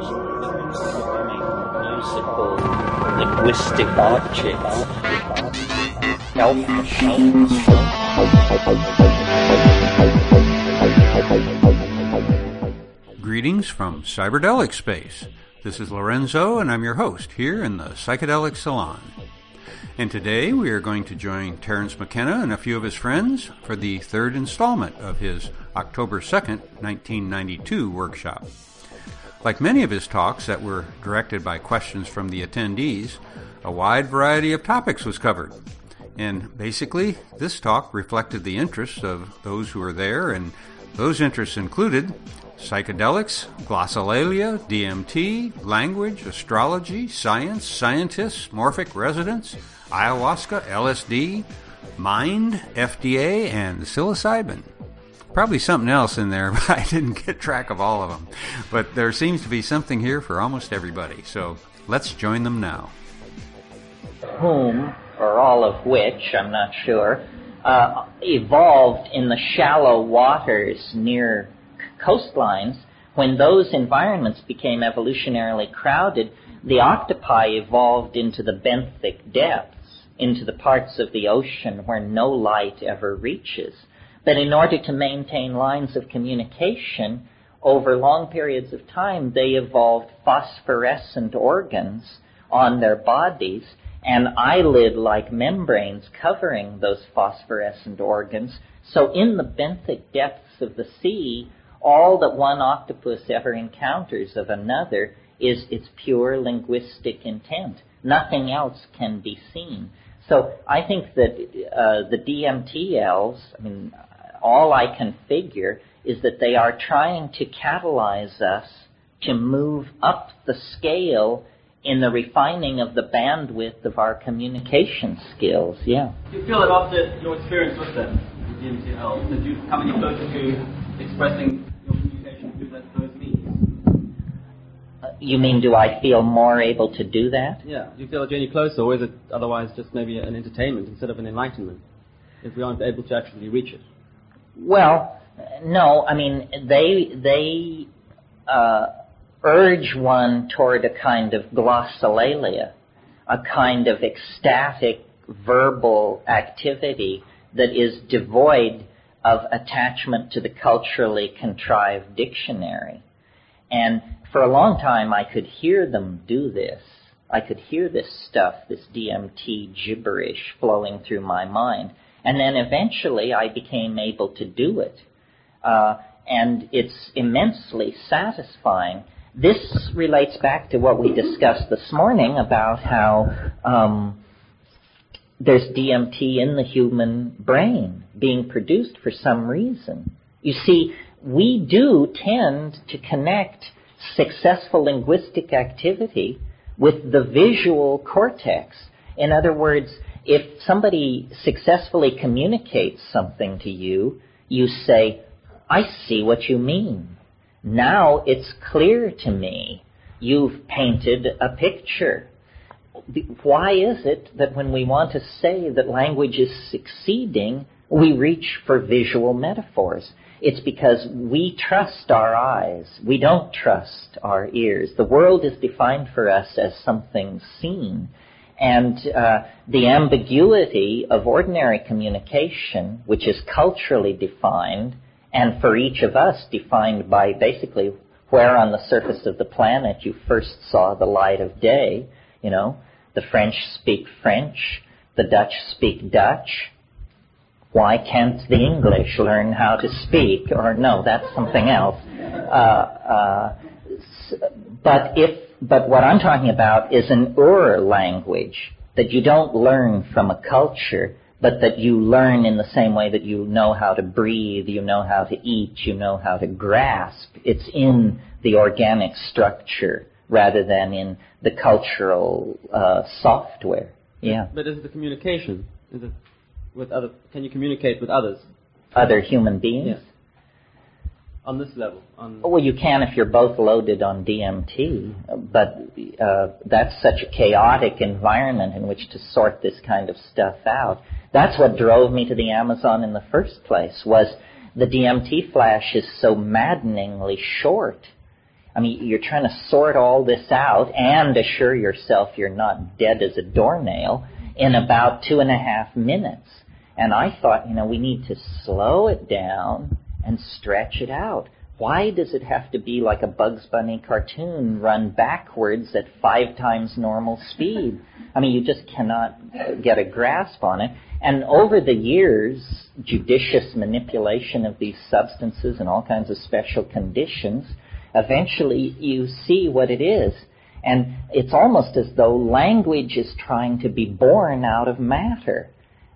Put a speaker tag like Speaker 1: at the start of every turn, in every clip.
Speaker 1: musical, linguistic objects.
Speaker 2: Greetings from Cyberdelic Space. This is Lorenzo, and I'm your host here in the Psychedelic Salon. And today we are going to join Terence McKenna and a few of his friends for the third installment of his October 2nd, 1992 workshop. Like many of his talks that were directed by questions from the attendees, a wide variety of topics was covered. And basically, this talk reflected the interests of those who were there, and those interests included psychedelics, glossolalia, DMT, language, astrology, science, scientists, morphic resonance, ayahuasca, LSD, mind, FDA, and psilocybin. Probably something else in there, but I didn't get track of all of them. But there seems to be something here for almost everybody, so let's join them now.
Speaker 1: Whom, or all of which, I'm not sure, uh, evolved in the shallow waters near coastlines. When those environments became evolutionarily crowded, the octopi evolved into the benthic depths into the parts of the ocean where no light ever reaches. But in order to maintain lines of communication over long periods of time, they evolved phosphorescent organs on their bodies and eyelid like membranes covering those phosphorescent organs. So in the benthic depths of the sea, all that one octopus ever encounters of another is its pure linguistic intent. Nothing else can be seen. So I think that uh, the DMT elves, I mean, all I can figure is that they are trying to catalyze us to move up the scale in the refining of the bandwidth of our communication skills. Yeah.
Speaker 3: Do you feel that after your experience with them, the DMT elves, that you come any closer to expressing your communication through that, those uh,
Speaker 1: you mean, do I feel more able to do that?
Speaker 3: Yeah. Do you feel a journey closer, or is it otherwise just maybe an entertainment instead of an enlightenment, if we aren't able to actually reach it?
Speaker 1: Well, no. I mean, they they uh, urge one toward a kind of glossolalia, a kind of ecstatic verbal activity that is devoid of attachment to the culturally contrived dictionary. And for a long time, I could hear them do this. I could hear this stuff, this DMT gibberish flowing through my mind. And then eventually I became able to do it. Uh, and it's immensely satisfying. This relates back to what we discussed this morning about how um, there's DMT in the human brain being produced for some reason. You see, we do tend to connect successful linguistic activity with the visual cortex. In other words, if somebody successfully communicates something to you, you say, I see what you mean. Now it's clear to me. You've painted a picture. Why is it that when we want to say that language is succeeding, we reach for visual metaphors? It's because we trust our eyes. We don't trust our ears. The world is defined for us as something seen. And uh, the ambiguity of ordinary communication, which is culturally defined, and for each of us defined by basically where on the surface of the planet you first saw the light of day. You know, the French speak French, the Dutch speak Dutch, why can't the English learn how to speak? Or no, that's something else. Uh, uh, but if, but what I'm talking about is an Ur language that you don't learn from a culture, but that you learn in the same way that you know how to breathe, you know how to eat, you know how to grasp. It's in the organic structure rather than in the cultural uh, software. Yeah.
Speaker 3: But is it the communication? Is it with other? Can you communicate with others?
Speaker 1: Other human beings?
Speaker 3: Yeah. On this level. On
Speaker 1: well, you can if you're both loaded on DMT, but uh, that's such a chaotic environment in which to sort this kind of stuff out. That's what drove me to the Amazon in the first place. Was the DMT flash is so maddeningly short. I mean, you're trying to sort all this out and assure yourself you're not dead as a doornail in about two and a half minutes. And I thought, you know, we need to slow it down and stretch it out. Why does it have to be like a Bugs Bunny cartoon run backwards at five times normal speed? I mean, you just cannot uh, get a grasp on it. And over the years, judicious manipulation of these substances and all kinds of special conditions, eventually you see what it is. And it's almost as though language is trying to be born out of matter.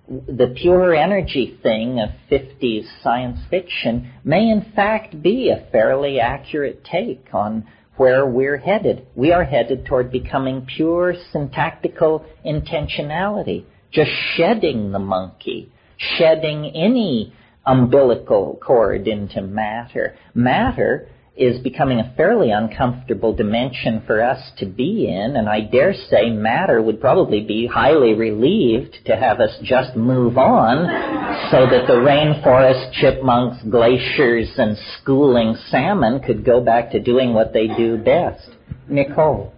Speaker 1: The pure energy thing of 50s science fiction may in fact be a fairly accurate take on where we're headed. We are headed toward becoming pure syntactical intentionality just shedding the monkey, shedding any umbilical cord into matter. Matter is becoming a fairly uncomfortable dimension for us to be in, and I dare say matter would probably be highly relieved to have us just move on so that the rainforest chipmunks, glaciers, and schooling salmon could go back to doing what they do best. Nicole.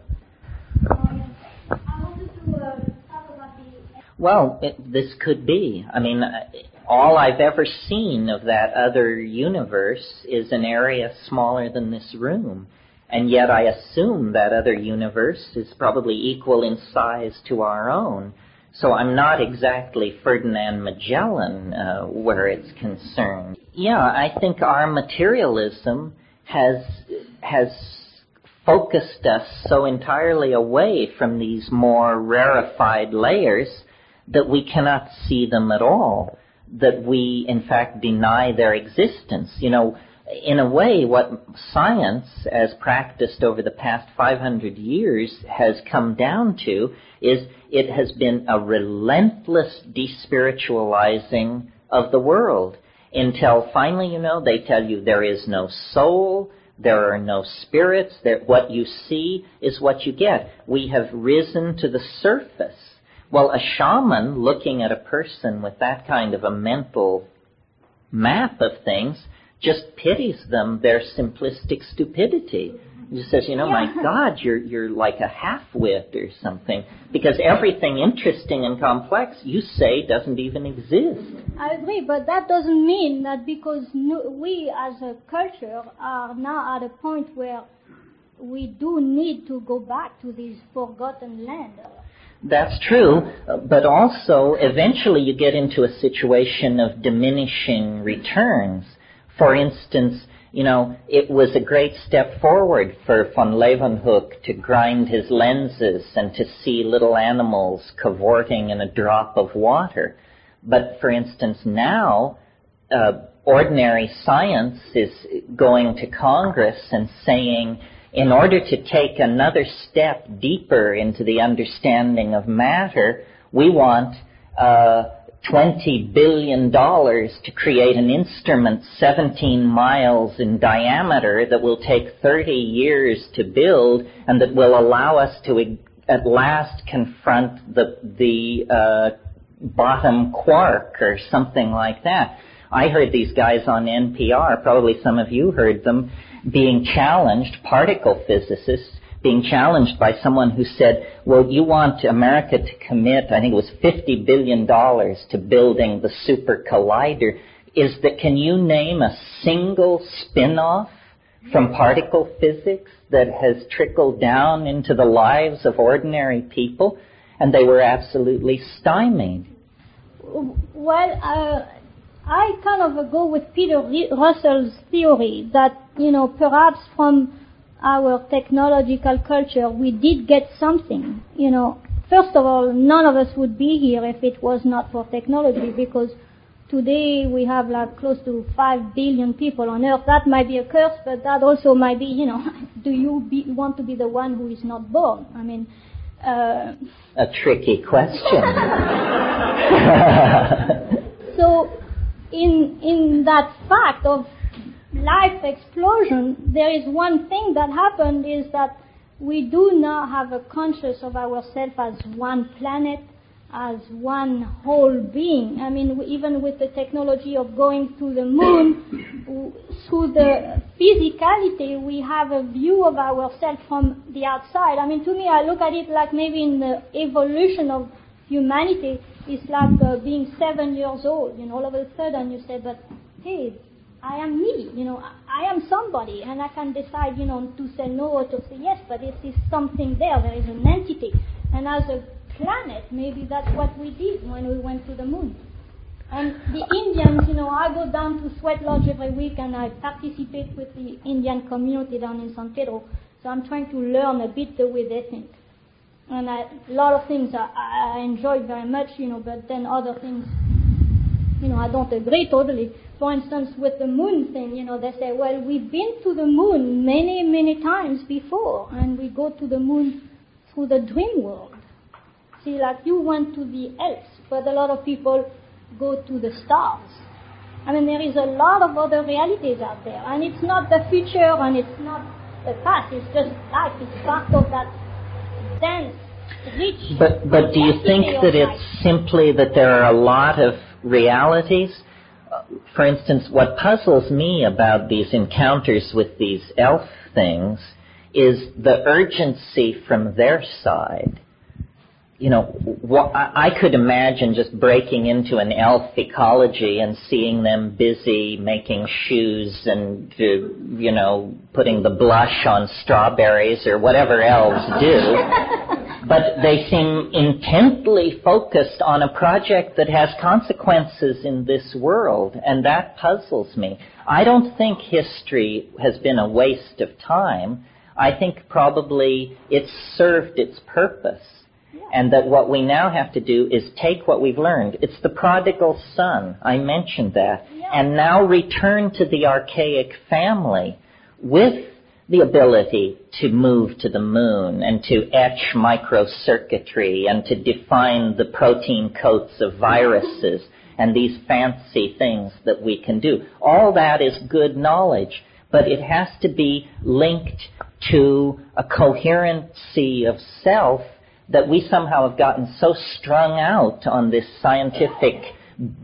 Speaker 1: Well, it, this could be. I mean, uh, all I've ever seen of that other universe is an area smaller than this room. And yet I assume that other universe is probably equal in size to our own. So I'm not exactly Ferdinand Magellan uh, where it's concerned. Yeah, I think our materialism has has focused us so entirely away from these more rarefied layers that we cannot see them at all, that we in fact deny their existence. You know, in a way, what science, as practiced over the past 500 years, has come down to is it has been a relentless despiritualizing of the world until finally, you know, they tell you there is no soul, there are no spirits, that what you see is what you get. We have risen to the surface well, a shaman looking at a person with that kind of a mental map of things just pities them their simplistic stupidity. He says, you know, yeah. my God, you're you're like a half-wit or something, because everything interesting and complex you say doesn't even exist.
Speaker 4: I agree, but that doesn't mean that because we as a culture are now at a point where we do need to go back to this forgotten land.
Speaker 1: That's true, but also eventually you get into a situation of diminishing returns. For instance, you know, it was a great step forward for von Leeuwenhoek to grind his lenses and to see little animals cavorting in a drop of water. But for instance, now, uh, ordinary science is going to Congress and saying, in order to take another step deeper into the understanding of matter, we want uh, $20 billion to create an instrument 17 miles in diameter that will take 30 years to build and that will allow us to at last confront the, the uh, bottom quark or something like that. I heard these guys on NPR, probably some of you heard them, being challenged, particle physicists, being challenged by someone who said, well, you want America to commit, I think it was $50 billion to building the super collider. Is that, can you name a single spin-off from particle physics that has trickled down into the lives of ordinary people? And they were absolutely stymied.
Speaker 4: Well, uh, I kind of go with Peter Russell's theory that, you know, perhaps from our technological culture we did get something. You know, first of all, none of us would be here if it was not for technology because today we have like close to 5 billion people on earth. That might be a curse, but that also might be, you know, do you be, want to be the one who is not born? I mean, uh,
Speaker 1: a tricky question.
Speaker 4: so in, in that fact of life explosion, there is one thing that happened is that we do now have a conscious of ourselves as one planet, as one whole being. I mean, even with the technology of going to the moon, through the physicality, we have a view of ourselves from the outside. I mean, to me, I look at it like maybe in the evolution of humanity, it's like uh, being seven years old. You know, all of a sudden you say, but hey, I am me. You know, I am somebody, and I can decide, you know, to say no or to say yes. But it is something there. There is an entity, and as a planet, maybe that's what we did when we went to the moon. And the Indians, you know, I go down to Sweat Lodge every week and I participate with the Indian community down in San Pedro. So I'm trying to learn a bit the way they think. And I, a lot of things I, I enjoy very much, you know, but then other things, you know, I don't agree totally. For instance, with the moon thing, you know, they say, well, we've been to the moon many, many times before, and we go to the moon through the dream world. See, like you went to the Earth, but a lot of people go to the stars. I mean, there is a lot of other realities out there, and it's not the future and it's not the past. It's just life. It's part of that dense, rich.
Speaker 1: But but do you think that it's simply that there are a lot of realities? For instance, what puzzles me about these encounters with these elf things is the urgency from their side you know, I could imagine just breaking into an elf ecology and seeing them busy making shoes and, uh, you know, putting the blush on strawberries or whatever elves do. but they seem intently focused on a project that has consequences in this world, and that puzzles me. I don't think history has been a waste of time. I think probably it's served its purpose and that what we now have to do is take what we've learned. It's the prodigal son. I mentioned that.
Speaker 4: Yeah.
Speaker 1: And now return to the archaic family with the ability to move to the moon and to etch microcircuitry and to define the protein coats of viruses and these fancy things that we can do. All that is good knowledge, but it has to be linked to a coherency of self that we somehow have gotten so strung out on this scientific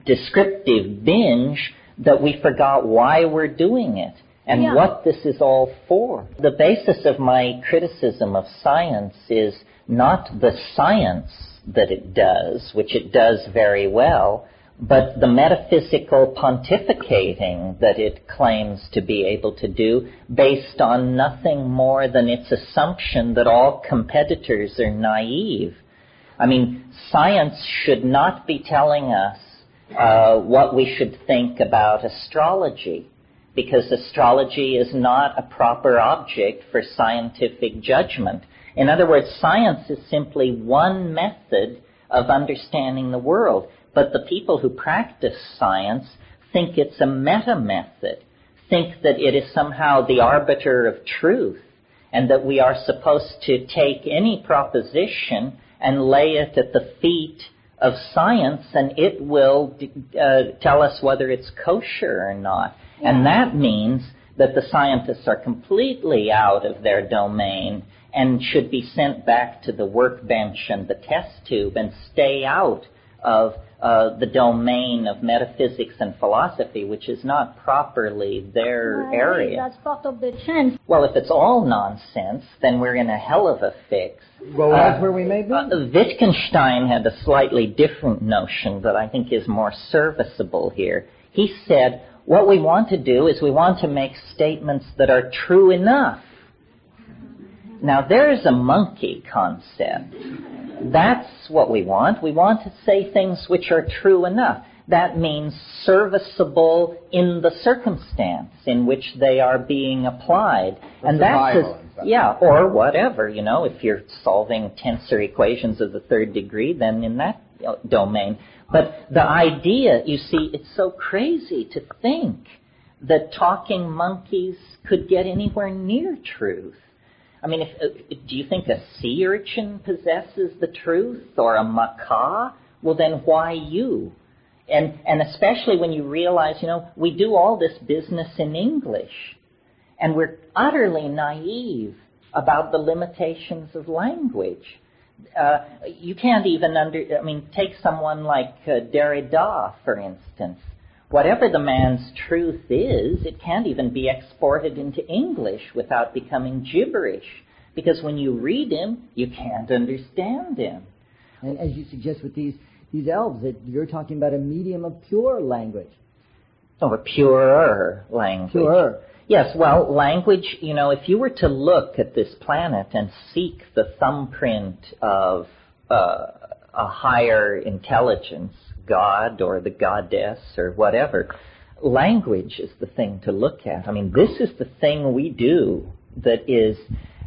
Speaker 1: descriptive binge that we forgot why we're doing it and
Speaker 4: yeah.
Speaker 1: what this is all for. The basis of my criticism of science is not the science that it does, which it does very well, but the metaphysical pontificating that it claims to be able to do based on nothing more than its assumption that all competitors are naive. I mean, science should not be telling us uh, what we should think about astrology, because astrology is not a proper object for scientific judgment. In other words, science is simply one method of understanding the world. But the people who practice science think it's a meta method, think that it is somehow the arbiter of truth, and that we are supposed to take any proposition and lay it at the feet of science, and it will uh, tell us whether it's kosher or not.
Speaker 4: Yeah.
Speaker 1: And that means that the scientists are completely out of their domain and should be sent back to the workbench and the test tube and stay out of uh, the domain of metaphysics and philosophy, which is not properly their
Speaker 4: Right,
Speaker 1: area.
Speaker 4: That's part of the chance.
Speaker 1: Well, if it's all nonsense, then we're in a hell of a fix.
Speaker 5: Well, that's where we may be.
Speaker 1: Uh, Wittgenstein had a slightly different notion that I think is more serviceable here. He said, what we want to do is we want to make statements that are true enough. Now, there's a monkey concept. That's what we want. We want to say things which are true enough. That means serviceable in the circumstance in which they are being applied.
Speaker 5: For
Speaker 1: and that's as- yeah, or whatever, you know, if you're solving tensor equations of the third degree, then in that domain. But the idea, you see, it's so crazy to think that talking monkeys could get anywhere near truth. I mean, if, uh, do you think a sea urchin possesses the truth or a macaw? Well, then why you? And, and especially when you realize, you know, we do all this business in English and we're utterly naive about the limitations of language. Uh, you can't even under, I mean, take someone like uh, Derrida, for instance. Whatever the man's truth is, it can't even be exported into English without becoming gibberish. Because when you read him, you can't understand him.
Speaker 5: And as you suggest with these, these elves, that you're talking about a medium of pure language.
Speaker 1: Oh, a purer language.
Speaker 5: Purer.
Speaker 1: Yes, well, language, you know, if you were to look at this planet and seek the thumbprint of uh, a higher intelligence, God or the goddess or whatever, language is the thing to look at. I mean, this is the thing we do that is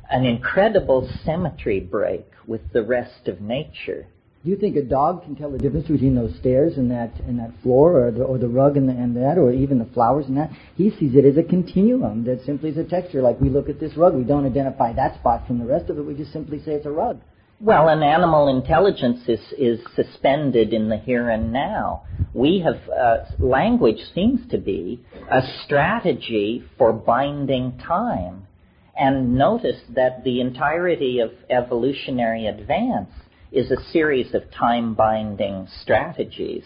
Speaker 1: an incredible symmetry break with the rest of nature.
Speaker 5: Do you think a dog can tell the difference between those stairs and that and that floor, or the or the rug and, the, and that, or even the flowers and that? He sees it as a continuum that simply is a texture. Like we look at this rug, we don't identify that spot from the rest of it. We just simply say it's a rug.
Speaker 1: Well, an animal intelligence is, is suspended in the here and now. We have, uh, language seems to be a strategy for binding time. And notice that the entirety of evolutionary advance is a series of time binding strategies.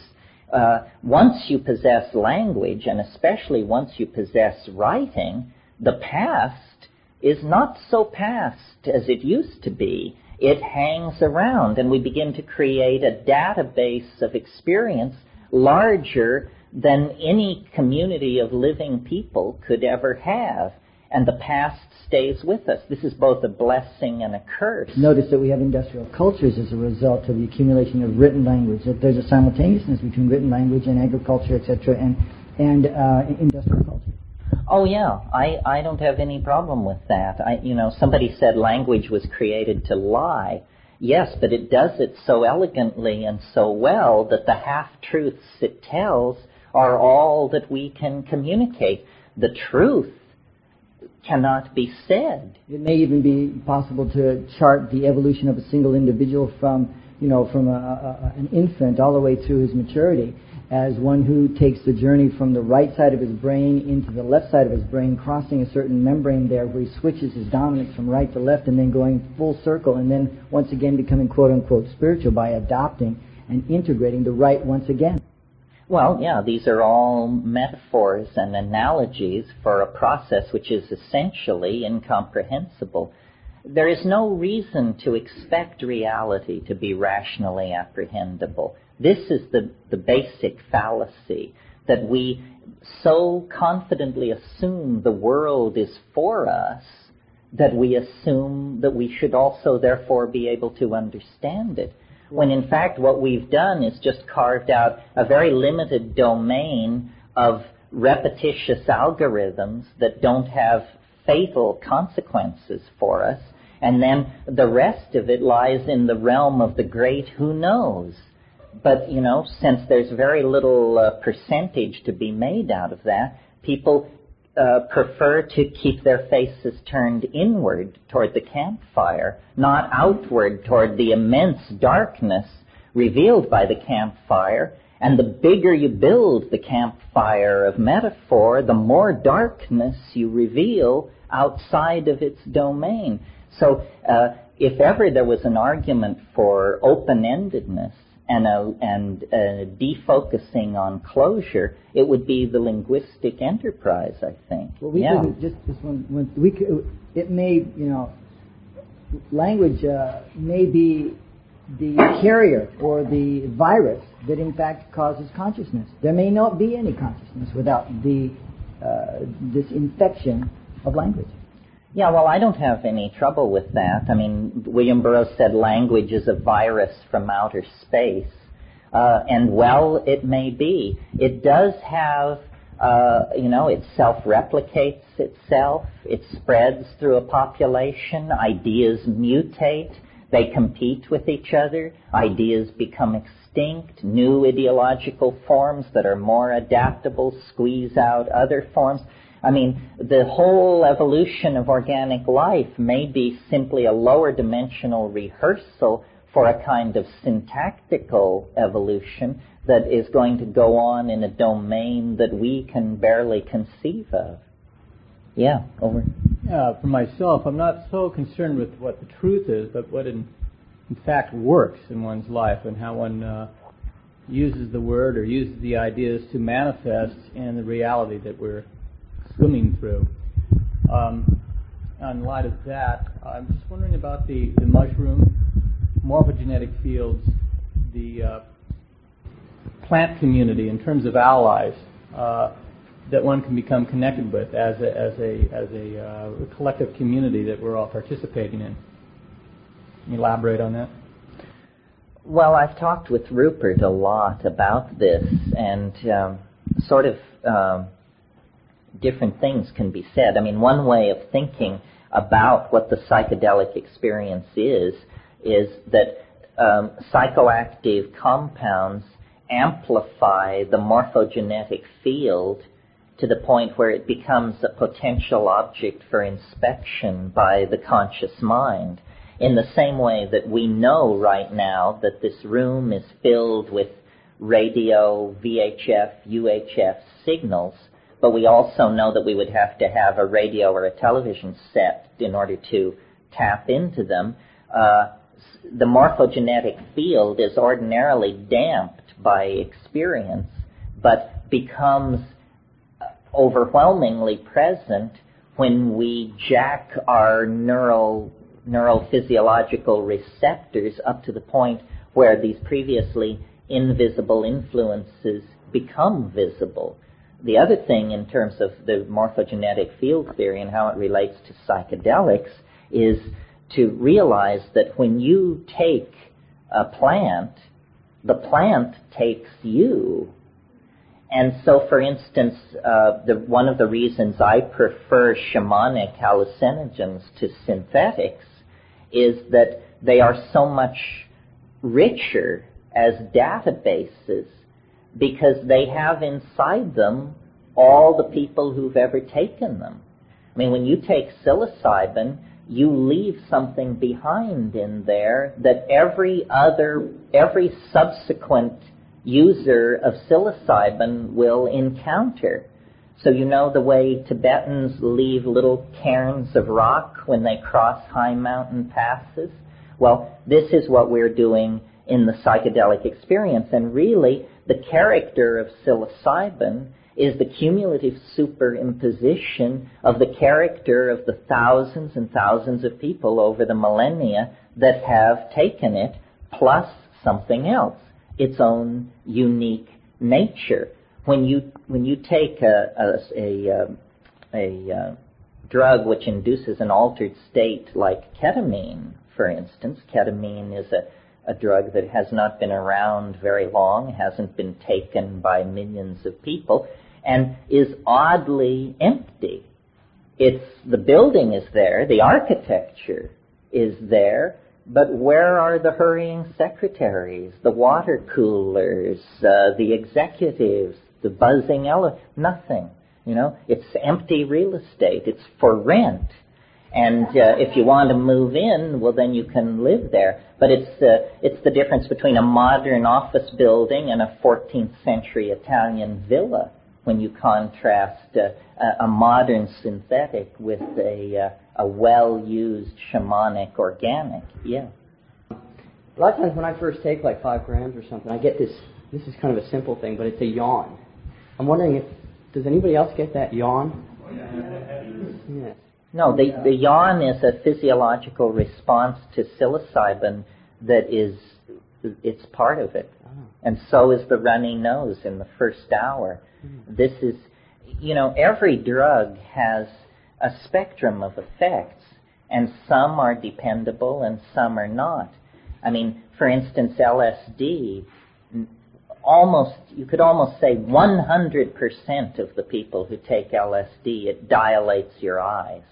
Speaker 1: Uh, once you possess language, and especially once you possess writing, the past is not so past as it used to be. It hangs around, and we begin to create a database of experience larger than any community of living people could ever have. And the past stays with us. This is both a blessing and a curse.
Speaker 5: Notice that we have industrial cultures as a result of the accumulation of written language. That there's a simultaneousness between written language and agriculture, etc., and and uh, industrial culture.
Speaker 1: Oh yeah, I I don't have any problem with that. I you know somebody said language was created to lie. Yes, but it does it so elegantly and so well that the half truths it tells are all that we can communicate. The truth cannot be said.
Speaker 5: It may even be possible to chart the evolution of a single individual from, you know, from a, a, an infant all the way through his maturity as one who takes the journey from the right side of his brain into the left side of his brain, crossing a certain membrane there where he switches his dominance from right to left and then going full circle and then once again becoming quote unquote spiritual by adopting and integrating the right once again.
Speaker 1: Well, yeah, these are all metaphors and analogies for a process which is essentially incomprehensible. There is no reason to expect reality to be rationally apprehendable. This is the, the basic fallacy that we so confidently assume the world is for us that we assume that we should also therefore be able to understand it when in fact what we've done is just carved out a very limited domain of repetitious algorithms that don't have fatal consequences for us, and then the rest of it lies in the realm of the great who knows. But, you know, since there's very little uh, percentage to be made out of that, people uh, prefer to keep their faces turned inward toward the campfire, not outward toward the immense darkness revealed by the campfire. And the bigger you build the campfire of metaphor, the more darkness you reveal outside of its domain. So, uh, if ever there was an argument for open-endedness, and a, and a defocusing on closure, it would be the linguistic enterprise, I think.
Speaker 5: Well, we
Speaker 1: yeah.
Speaker 5: just this one, one we could, it may you know language uh, may be the carrier or the virus that in fact causes consciousness. There may not be any consciousness without the uh, this infection of language.
Speaker 1: Yeah, well, I don't have any trouble with that. I mean, William Burroughs said language is a virus from outer space. Uh, and well, it may be. It does have, uh, you know, it self-replicates itself. It spreads through a population. Ideas mutate. They compete with each other. Ideas become extinct. New ideological forms that are more adaptable squeeze out other forms. I mean, the whole evolution of organic life may be simply a lower dimensional rehearsal for a kind of syntactical evolution that is going to go on in a domain that we can barely conceive of. Yeah, over.
Speaker 6: Yeah, for myself, I'm not so concerned with what the truth is, but what in in fact works in one's life and how one uh, uses the word or uses the ideas to manifest in the reality that we're swimming through. Um, in light of that, I'm just wondering about the, the mushroom morphogenetic fields, the uh, plant community in terms of allies uh, that one can become connected with as a, as a, as a uh, collective community that we're all participating in. Can you elaborate on that?
Speaker 1: Well, I've talked with Rupert a lot about this, and um, sort of um, different things can be said. I mean, one way of thinking about what the psychedelic experience is is that um, psychoactive compounds amplify the morphogenetic field to the point where it becomes a potential object for inspection by the conscious mind. In the same way that we know right now that this room is filled with radio, VHF, UHF signals, but we also know that we would have to have a radio or a television set in order to tap into them. Uh, the morphogenetic field is ordinarily damped by experience, but becomes overwhelmingly present when we jack our neural neurophysiological receptors up to the point where these previously invisible influences become visible. The other thing in terms of the morphogenetic field theory and how it relates to psychedelics is to realize that when you take a plant, the plant takes you. And so, for instance, uh, the, one of the reasons I prefer shamanic hallucinogens to synthetics is that they are so much richer as databases because they have inside them all the people who've ever taken them. I mean, when you take psilocybin, you leave something behind in there that every other, every subsequent user of psilocybin will encounter. So you know the way Tibetans leave little cairns of rock when they cross high mountain passes? Well, this is what we're doing in the psychedelic experience. And really, the character of psilocybin is the cumulative superimposition of the character of the thousands and thousands of people over the millennia that have taken it, plus something else, its own unique nature. When you when you take a a, a, um, a, a uh, drug which induces an altered state like ketamine, for instance, ketamine is a a drug that has not been around very long, hasn't been taken by millions of people, and is oddly empty. It's the building is there, the architecture is there, but where are the hurrying secretaries, the water coolers, uh, the executives, the buzzing elephant? Nothing. You know, it's empty real estate. It's for rent. And uh, if you want to move in, well, then you can live there. But it's uh, it's the difference between a modern office building and a 14th century Italian villa when you contrast uh, a modern synthetic with a, uh, a well-used shamanic organic. Yeah.
Speaker 7: A lot of times when I first take like five grams or something, I get this. This is kind of a simple thing, but it's a yawn. I'm wondering if does anybody else get that yawn?
Speaker 1: Yes. No, the, the yawn is a physiological response to psilocybin that is, it's part of it. Oh. And so is the runny nose in the first hour. Mm. This is, you know, every drug has a spectrum of effects, and some are dependable and some are not. I mean, for instance, LSD, almost, you could almost say 100% of the people who take LSD, it dilates your eyes.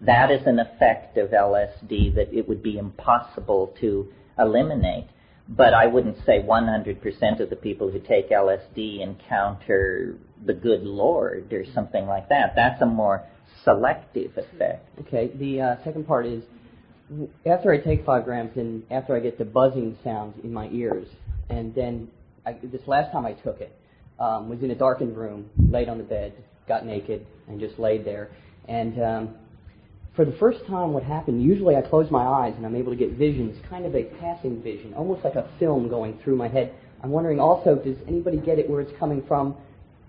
Speaker 1: That is an effect of LSD that it would be impossible to eliminate. But I wouldn't say 100% of the people who take LSD encounter the good Lord or something like that. That's a more selective effect.
Speaker 7: Okay. The uh, second part is after I take five grams and after I get the buzzing sounds in my ears, and then I, this last time I took it um, was in a darkened room, laid on the bed, got naked, and just laid there. And um, for the first time, what happened, usually I close my eyes and I'm able to get visions, kind of a passing vision, almost like a film going through my head. I'm wondering also, does anybody get it where it's coming from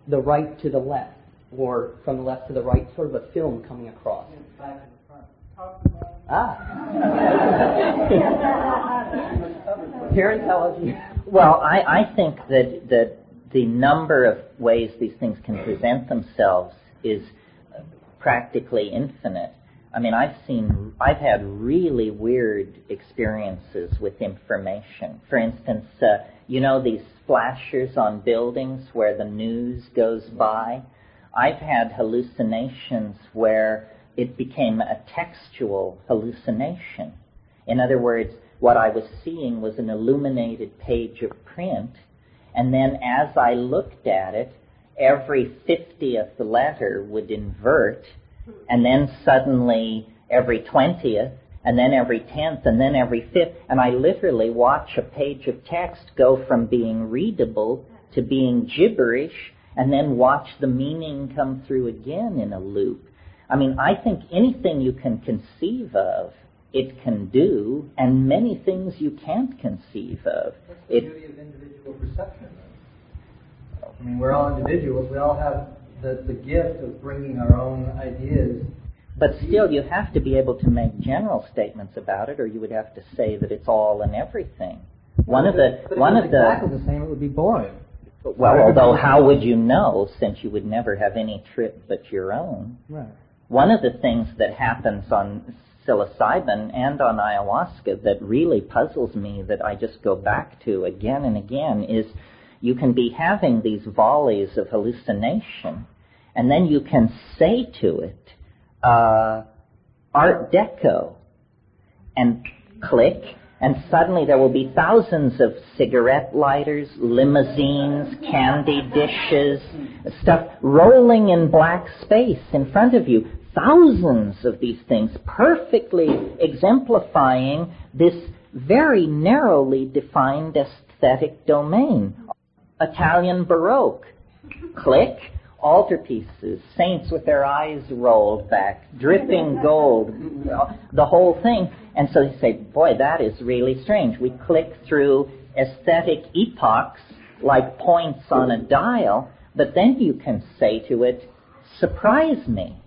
Speaker 7: the right to the left, or from the left to the right, sort of a film coming across? Ah. Parentology.
Speaker 1: Well, I, I think that, that the number of ways these things can present themselves is practically infinite. I mean, I've seen, I've had really weird experiences with information. For instance, uh, you know these flashers on buildings where the news goes by? I've had hallucinations where it became a textual hallucination. In other words, what I was seeing was an illuminated page of print, and then as I looked at it, every 50th letter would invert and then suddenly every 20th, and then every 10th, and then every 5th, and I literally watch a page of text go from being readable to being gibberish, and then watch the meaning come through again in a loop. I mean, I think anything you can conceive of, it can do, and many things you can't conceive of.
Speaker 8: What's the it, beauty of individual perception? I mean, we're all individuals. We all have the, the gift of bringing our own ideas.
Speaker 1: But still, you have to be able to make general statements about it, or you would have to say that it's all and everything.
Speaker 8: One
Speaker 1: but of the
Speaker 8: but
Speaker 1: one
Speaker 8: of
Speaker 1: the
Speaker 8: exactly the same, it would be boring.
Speaker 1: Well, although how would you know, since you would never have any trip but your own?
Speaker 8: Right.
Speaker 1: One of the things that happens on psilocybin and on ayahuasca that really puzzles me, that I just go back to again and again, is you can be having these volleys of hallucination, and then you can say to it, uh, Art Deco, and click, and suddenly there will be thousands of cigarette lighters, limousines, candy dishes, stuff rolling in black space in front of you. Thousands of these things perfectly exemplifying this very narrowly defined aesthetic domain. Italian Baroque. Click. Altarpieces, saints with their eyes rolled back, dripping gold, the whole thing. And so you say, boy, that is really strange. We click through aesthetic epochs like points on a dial, but then you can say to it, surprise me.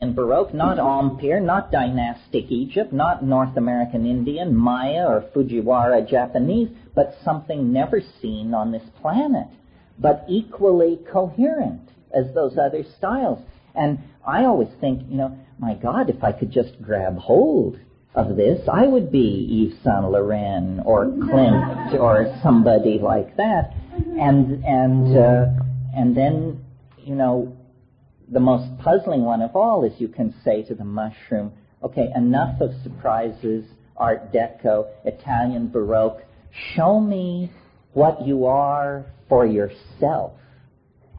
Speaker 1: In Baroque, not Empire, not dynastic Egypt, not North American Indian, Maya, or Fujiwara Japanese, but something never seen on this planet, but equally coherent as those other styles. And I always think, you know, my God, if I could just grab hold of this, I would be Yves Saint Laurent or Klimt or somebody like that. And and uh, and then, you know, the most puzzling one of all is you can say to the mushroom, okay, enough of surprises, Art Deco, Italian Baroque. Show me what you are for yourself.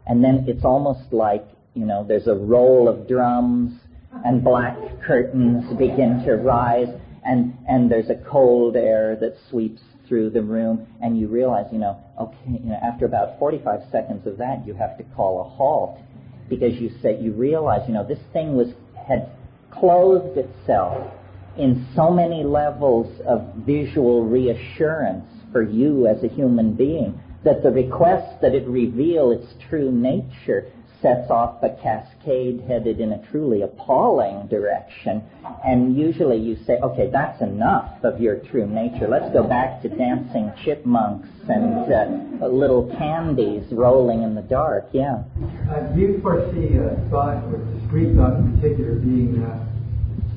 Speaker 1: And then it's almost like, you know, there's a roll of drums and black curtains begin to rise and, and there's a cold air that sweeps through the room and you realize, you know, okay, you know, after about 45 seconds of that, you have to call a halt because you say, you realize, you know, this thing was, had clothed itself in so many levels of visual reassurance for you as a human being that the request that it reveal its true nature sets off a cascade headed in a truly appalling direction. And usually you say, okay, that's enough of your true nature. Let's go back to dancing chipmunks and uh, little candies rolling in the dark. Yeah.
Speaker 9: Uh, do you foresee uh, thought, or discrete thought in particular, being uh,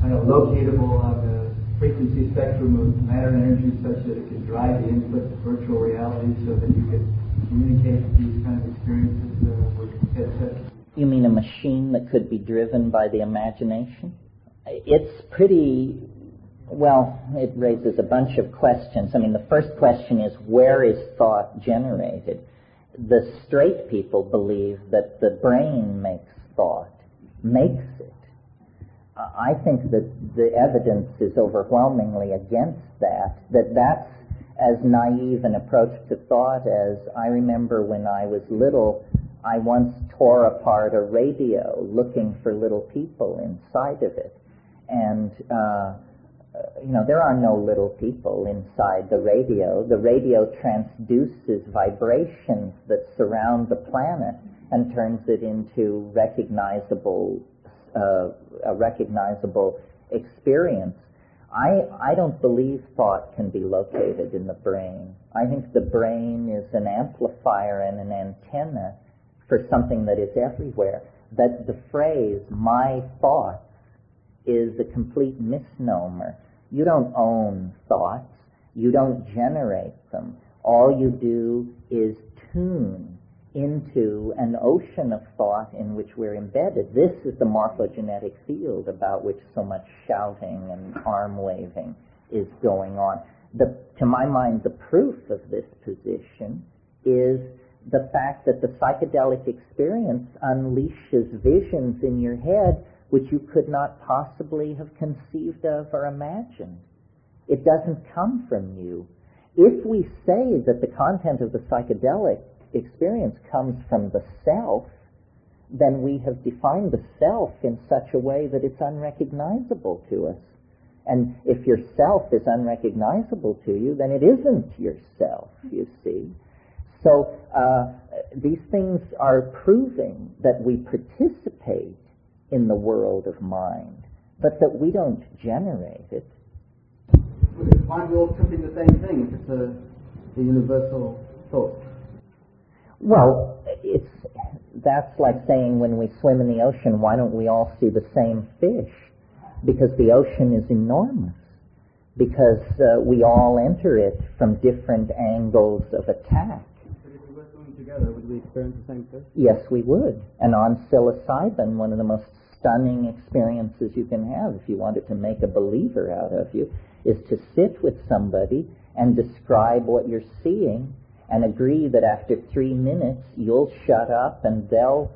Speaker 9: kind of locatable on the frequency spectrum of matter and energy such that it can drive the input to virtual reality so that you could communicate these kind of experiences uh?
Speaker 1: You mean a machine that could be driven by the imagination? It's pretty, well, it raises a bunch of questions. I mean, the first question is where is thought generated? The straight people believe that the brain makes thought, makes it. I think that the evidence is overwhelmingly against that, that that's as naive an approach to thought as I remember when I was little, I once tore apart a radio looking for little people inside of it. and uh, you know, there are no little people inside the radio. The radio transduces vibrations that surround the planet and turns it into recognizable, uh, a recognizable experience. I, I don't believe thought can be located in the brain. I think the brain is an amplifier and an antenna for something that is everywhere. That the phrase, my thoughts, is a complete misnomer. You don't own thoughts. You don't generate them. All you do is tune into an ocean of thought in which we're embedded. This is the morphogenetic field about which so much shouting and arm waving is going on. The, to my mind, the proof of this position is the fact that the psychedelic experience unleashes visions in your head which you could not possibly have conceived of or imagined. It doesn't come from you. If we say that the content of the psychedelic experience comes from the self, then we have defined the self in such a way that it's unrecognizable to us. And if your self is unrecognizable to you, then it isn't yourself, you see. So uh, these things are proving that we participate in the world of mind, but that we don't generate it.
Speaker 10: Are we all tripping the same thing it's a universal thought?
Speaker 1: Well, it's that's like saying when we swim in the ocean, why don't we all see the same fish? Because the ocean is enormous. Because uh, we all enter it from different angles of attack.
Speaker 10: But if we were swimming together, would we experience the same fish?
Speaker 1: Yes, we would. And on psilocybin, one of the most stunning experiences you can have if you wanted to make a believer out of you is to sit with somebody and describe what you're seeing and agree that after three minutes you'll shut up and they'll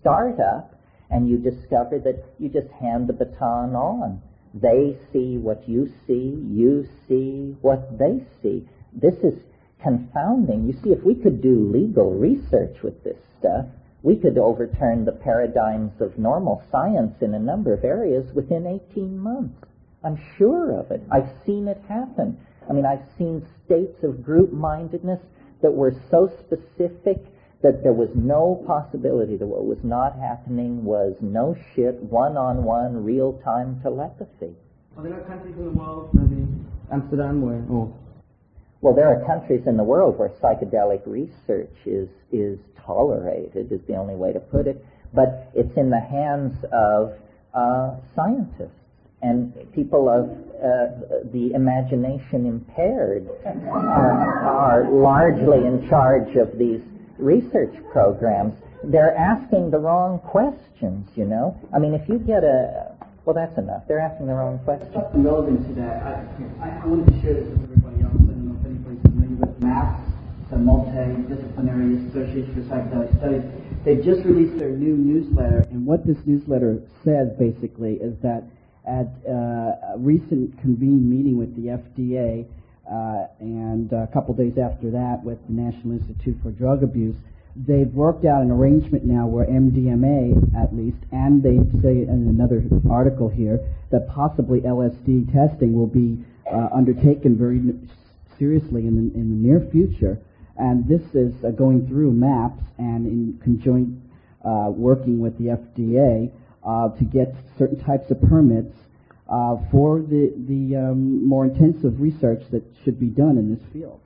Speaker 1: start up and you discover that you just hand the baton on. They see what you see, you see what they see. This is confounding. You see, if we could do legal research with this stuff, we could overturn the paradigms of normal science in a number of areas within 18 months. I'm sure of it. I've seen it happen. I mean, I've seen states of group mindedness that were so specific that there was no possibility that what was not happening was no shit, one on one, real time telepathy.
Speaker 10: Are there no countries in the world, maybe Amsterdam, where, or
Speaker 1: well, there are countries in the world where psychedelic research is, is tolerated, is the only way to put it, but it's in the hands of uh, scientists and people of uh, the imagination impaired are, are largely in charge of these research programs. They're asking the wrong questions, you know. I mean, if you get a well, that's enough. They're asking the wrong questions.
Speaker 10: relevant to that, I, I wanted to share this with everybody else I don't know if anybody's familiar with MAPS, the Multidisciplinary Association for Psychedelic Studies. They just released their new newsletter, and what this newsletter says basically is that at uh, a recent convened meeting with the FDA, uh, and a couple days after that with the National Institute for Drug Abuse, they've worked out an arrangement now where MDMA, at least, and they say in another article here that possibly LSD testing will be uh, undertaken very seriously in the, in the near future. And this is uh, going through MAPS and in conjoint uh, working with the FDA uh, to get certain types of permits uh, for the, the um, more intensive research that should be done in this field.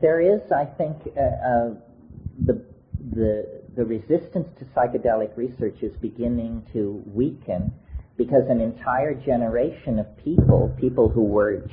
Speaker 1: There is, I think, uh, uh, the, the, the resistance to psychedelic research is beginning to weaken because an entire generation of people, people who were,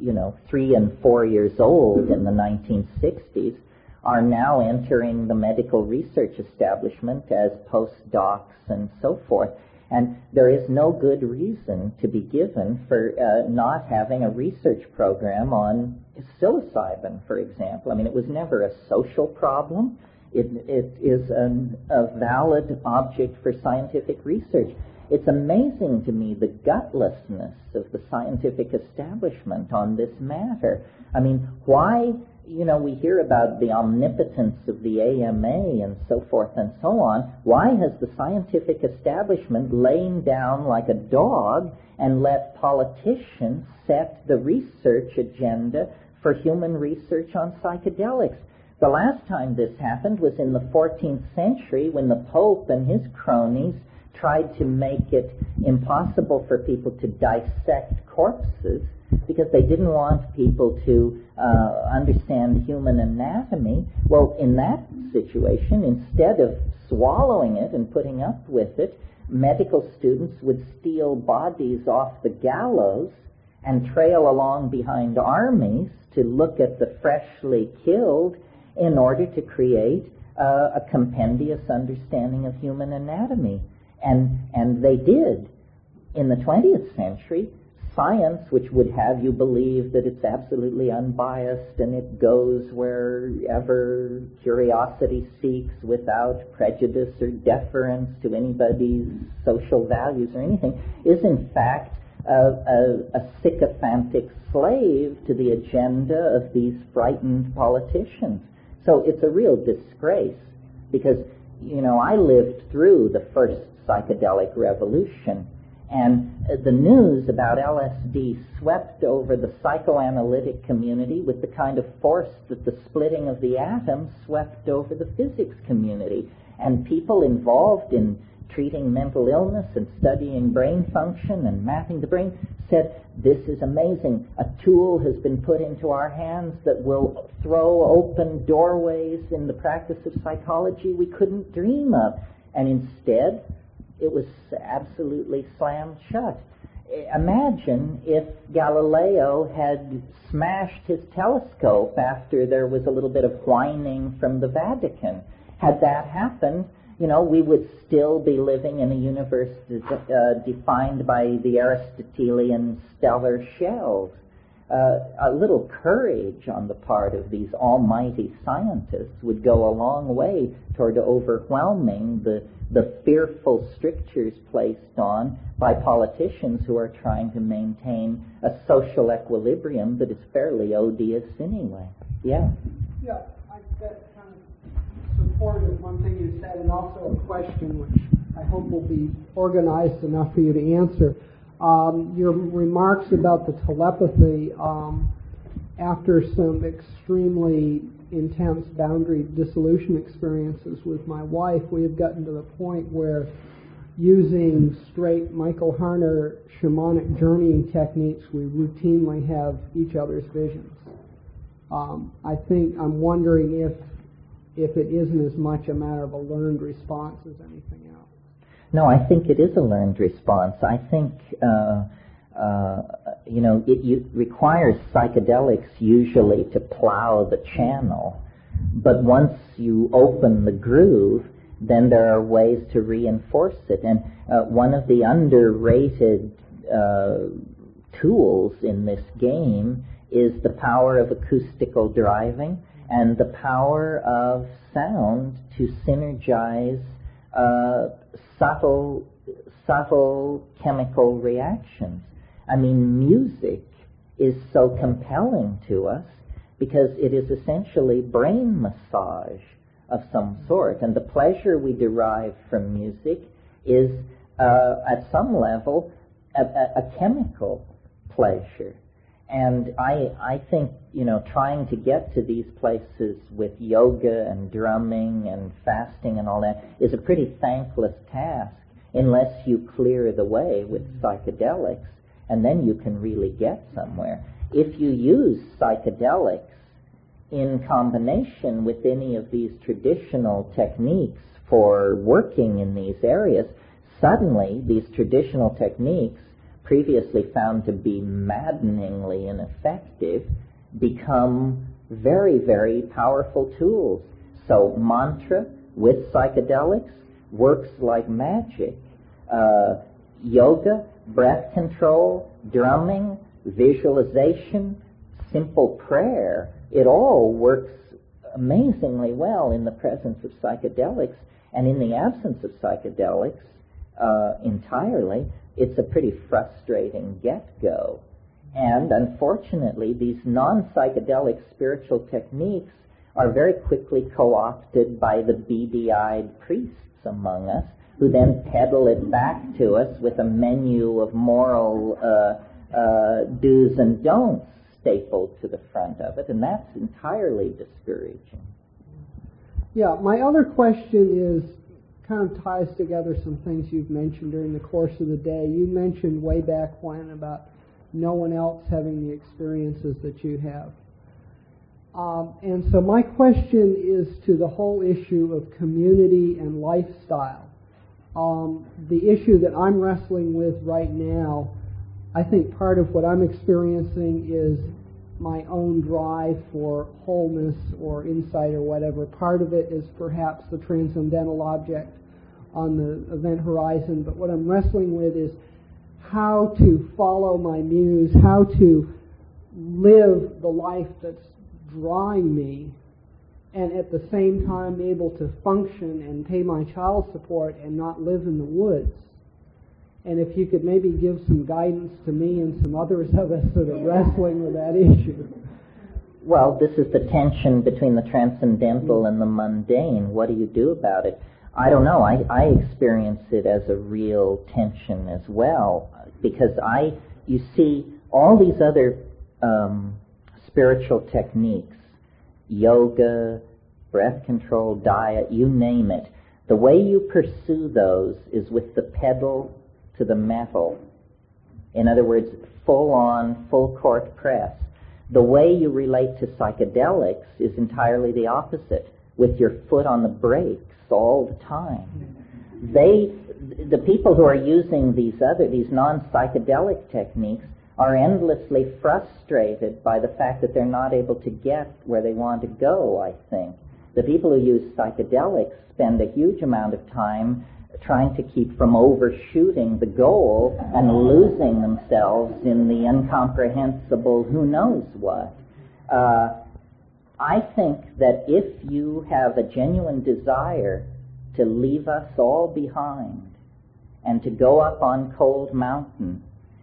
Speaker 1: you know, three and four years old in the 1960s, are now entering the medical research establishment as postdocs and so forth. And there is no good reason to be given for uh, not having a research program on psilocybin, for example. I mean, it was never a social problem. It, it is an, a valid object for scientific research. It's amazing to me the gutlessness of the scientific establishment on this matter. I mean, why you know, we hear about the omnipotence of the AMA and so forth and so on. Why has the scientific establishment lain down like a dog and let politicians set the research agenda for human research on psychedelics? The last time this happened was in the 14th century when the Pope and his cronies tried to make it impossible for people to dissect corpses because they didn't want people to uh, understand human anatomy. Well, in that situation, instead of swallowing it and putting up with it, medical students would steal bodies off the gallows and trail along behind armies to look at the freshly killed in order to create uh, a compendious understanding of human anatomy. And, and they did. In the 20th century, science, which would have you believe that it's absolutely unbiased and it goes wherever curiosity seeks without prejudice or deference to anybody's social values or anything, is in fact a, a, a sycophantic slave to the agenda of these frightened politicians. So it's a real disgrace because, you know, I lived through the first psychedelic revolution and the news about LSD swept over the psychoanalytic community with the kind of force that the splitting of the atom swept over the physics community. And people involved in treating mental illness and studying brain function and mapping the brain said, This is amazing. A tool has been put into our hands that will throw open doorways in the practice of psychology we couldn't dream of. And instead, it was absolutely slammed shut. Imagine if Galileo had smashed his telescope after there was a little bit of whining from the Vatican. Had that happened, you know, we would still be living in a universe uh, defined by the Aristotelian stellar shells. Uh, a little courage on the part of these almighty scientists would go a long way toward overwhelming the, the fearful strictures placed on by politicians who are trying to maintain a social equilibrium that is fairly odious anyway. Yeah.
Speaker 11: Yeah, I, that kind of supported one thing you said, and also a question which I hope will be organized enough for you to answer. Um, your remarks about the telepathy um, after some extremely intense boundary dissolution experiences with my wife, we have gotten to the point where using straight Michael Harner shamanic journeying techniques, we routinely have each other's visions. Um, I think I'm wondering if if it isn't as much a matter of a learned response as anything else.
Speaker 1: No, I think it is a learned response. I think, uh, uh, you know, it you, requires psychedelics usually to plow the channel. But once you open the groove, then there are ways to reinforce it. And uh, one of the underrated uh, tools in this game is the power of acoustical driving and the power of sound to synergize uh, subtle, subtle chemical reactions. I mean, music is so compelling to us because it is essentially brain massage of some sort, and the pleasure we derive from music is, uh, at some level, a, a, a chemical pleasure. And I, I think, you know, trying to get to these places with yoga and drumming and fasting and all that is a pretty thankless task unless you clear the way with psychedelics, and then you can really get somewhere. If you use psychedelics in combination with any of these traditional techniques for working in these areas, suddenly these traditional techniques previously found to be maddeningly ineffective become very, very powerful tools. So mantra with psychedelics works like magic. Uh, yoga, breath control, drumming, visualization, simple prayer, it all works amazingly well in the presence of psychedelics. And in the absence of psychedelics uh, entirely, it's a pretty frustrating get-go. And unfortunately, these non-psychedelic spiritual techniques are very quickly co-opted by the beady-eyed priests among us, who then peddle it back to us with a menu of moral uh, uh, do's and don'ts stapled to the front of it, and that's entirely discouraging.
Speaker 11: Yeah, my other question is kind of ties together some things you've mentioned during the course of the day. You mentioned way back when about no one else having the experiences that you have. Um, and so my question is to the whole issue of community and lifestyle. Um, the issue that I'm wrestling with right now, I think part of what I'm experiencing is my own drive for wholeness or insight or whatever. Part of it is perhaps the transcendental object on the event horizon, but what I'm wrestling with is how to follow my muse, how to live the life that's drawing me, and at the same time able to function and pay my child support and not live in the woods. And if you could maybe give some guidance to me and some others of us that are wrestling with that issue.
Speaker 1: Well, this is the tension between the transcendental and the mundane. What do you do about it? I don't know. I, I experience it as a real tension as well because I, you see, all these other um, spiritual techniques, yoga, breath control, diet, you name it, the way you pursue those is with the pedal to the metal. In other words, full on, full court press. The way you relate to psychedelics is entirely the opposite, with your foot on the brakes all the time. They, the people who are using these other, these non-psychedelic techniques are endlessly frustrated by the fact that they're not able to get where they want to go, I think. The people who use psychedelics spend a huge amount of time trying to keep from overshooting the goal and losing themselves in the incomprehensible who knows what. Uh, I think that if you have a genuine desire to leave us all behind and to go up on Cold Mountain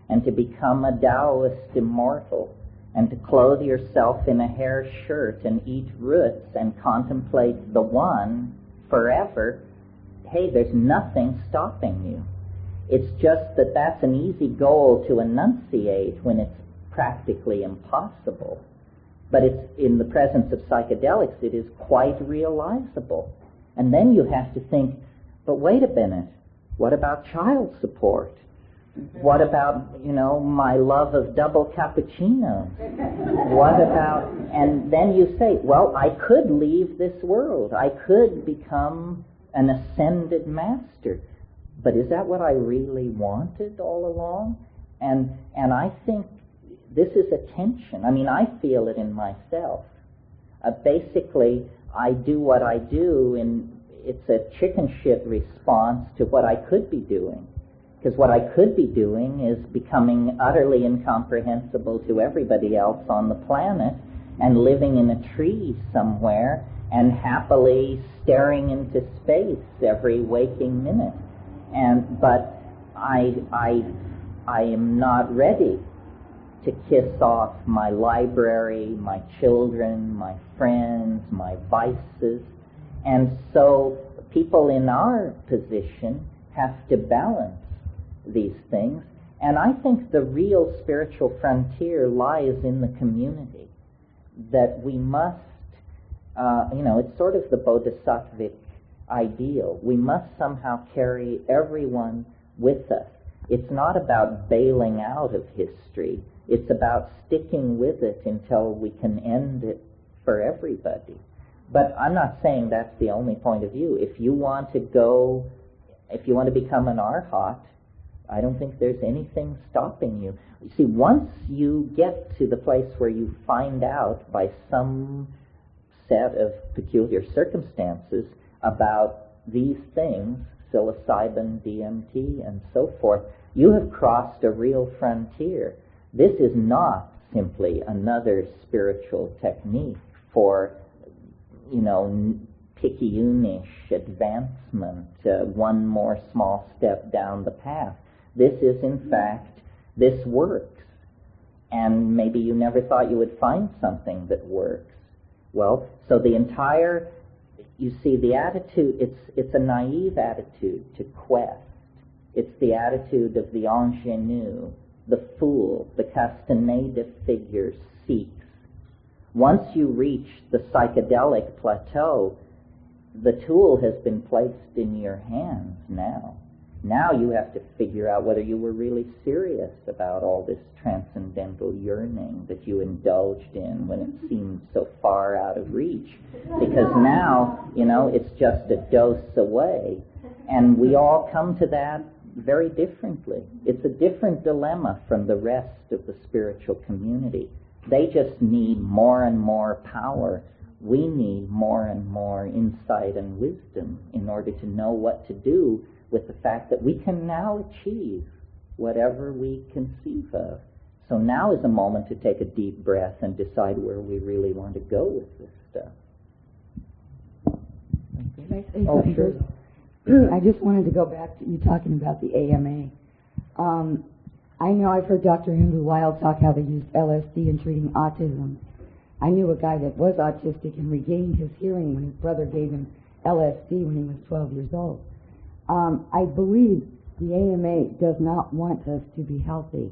Speaker 1: and to become a Taoist immortal and to clothe yourself in a hair shirt and eat roots and contemplate the one forever, hey, there's nothing stopping you. It's just that that's an easy goal to enunciate when it's practically impossible. But it's in the presence of psychedelics, it is quite realizable. And then you have to think, but wait a minute, what about child support? What about, you know, my love of double cappuccino? What about, and then you say, well, I could leave this world. I could become an ascended master. But is that what I really wanted all along? And, and I think this is a tension. I mean, I feel it in myself. Uh, basically, I do what I do, and it's a chicken shit response to what I could be doing. Because what I could be doing is becoming utterly incomprehensible to everybody else on the planet and living in a tree somewhere and happily staring into space every waking minute. And but I I I am not ready to kiss off my library, my children, my friends, my vices. And so people in our position have to balance these things. And I think the real spiritual frontier lies in the community. That we must, uh, you know, it's sort of the bodhisattvic ideal. We must somehow carry everyone with us. It's not about bailing out of history. It's about sticking with it until we can end it for everybody. But I'm not saying that's the only point of view. If you want to go, if you want to become an arhat, I don't think there's anything stopping you. You see, once you get to the place where you find out by some set of peculiar circumstances about these things, psilocybin, DMT, and so forth, you have crossed a real frontier. This is not simply another spiritual technique for, you know, picayunish advancement, uh, one more small step down the path. This is, in fact, this works. and maybe you never thought you would find something that works. Well, so the entire, you see, the attitude, it's, it's a naive attitude to quest. It's the attitude of the ingenue, the fool, the Castaneda figure seeks. Once you reach the psychedelic plateau, the tool has been placed in your hands now. Now you have to figure out whether you were really serious about all this transcendental yearning that you indulged in when it seemed so far out of reach. Because now, you know, it's just a dose away. And we all come to that very differently. It's a different dilemma from the rest of the spiritual community. They just need more and more power. We need more and more insight and wisdom in order to know what to do with the fact that we can now achieve whatever we conceive of. So now is a moment to take a deep breath and decide where we really want to go with this stuff.
Speaker 12: Can I say
Speaker 1: Oh, sure.
Speaker 12: I just wanted to go back to you talking about the AMA. Um, I know I've heard Dr. Andrew Weil talk how they used LSD in treating autism. I knew a guy that was autistic and regained his hearing when his brother gave him LSD when he was 12 years old. Um, I believe the AMA does not want us to be healthy.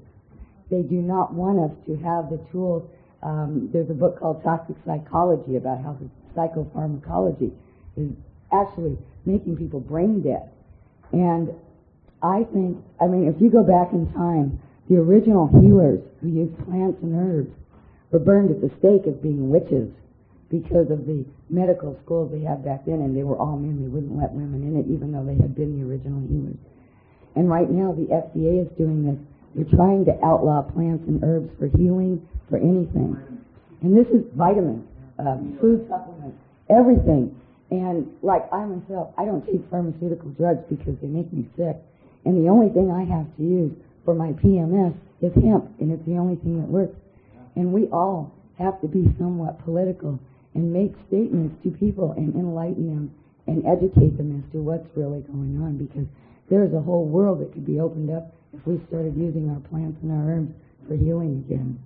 Speaker 12: They do not want us to have the tools. Um, there's a book called Toxic Psychology about how psychopharmacology is actually making people brain dead. And I think, I mean, if you go back in time, the original healers who used plants and herbs were burned at the stake as being witches because of the medical schools they had back then, and they were all men. They wouldn't let women in it, even though they had been the original healers. And right now, the FDA is doing this. They're trying to outlaw plants and herbs for healing, for anything. And this is vitamins, um, food supplements, everything. And like I myself, I don't take pharmaceutical drugs because they make me sick. And the only thing I have to use for my PMS is hemp, and it's the only thing that works. And we all have to be somewhat political and make statements to people and enlighten them and educate them as to what's really going on because there's a whole world that could be opened up if we started using our plants and our herbs for healing again.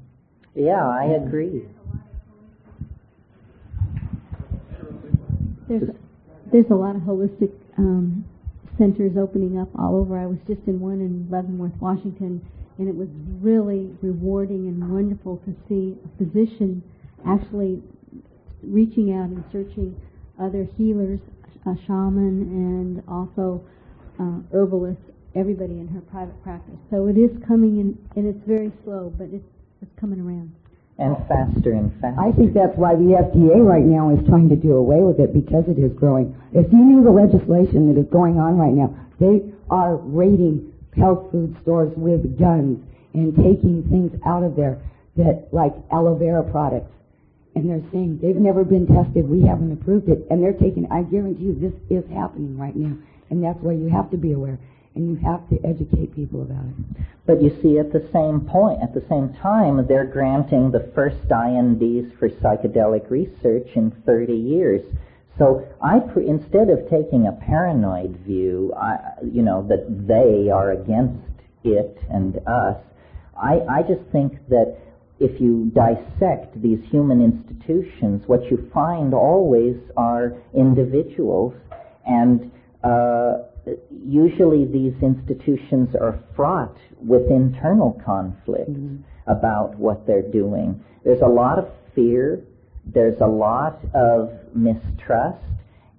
Speaker 1: Yeah, I agree.
Speaker 13: There's there's a lot of holistic um, centers opening up all over. I was just in one in Leavenworth, Washington, and it was really rewarding and wonderful to see a physician actually reaching out and searching other healers, a shaman, and also uh, herbalists, everybody in her private practice. So it is coming in, and it's very slow, but it's it's coming around.
Speaker 1: And faster and faster.
Speaker 12: I think that's why the FDA right now is trying to do away with it because it is growing. If you knew the legislation that is going on right now, they are raiding health food stores with guns and taking things out of there that like aloe vera products. And they're saying they've never been tested, we haven't approved it, and they're taking I guarantee you this is happening right now. And that's why you have to be aware and you have to educate people about it.
Speaker 1: But you see, at the same point, at the same time, they're granting the first INDs for psychedelic research in 30 years. So I, pre- instead of taking a paranoid view, I, you know, that they are against it and us, I, I just think that if you dissect these human institutions, what you find always are individuals, and uh, usually these institutions are fraught with internal conflict about what they're doing. There's a lot of fear, there's a lot of mistrust,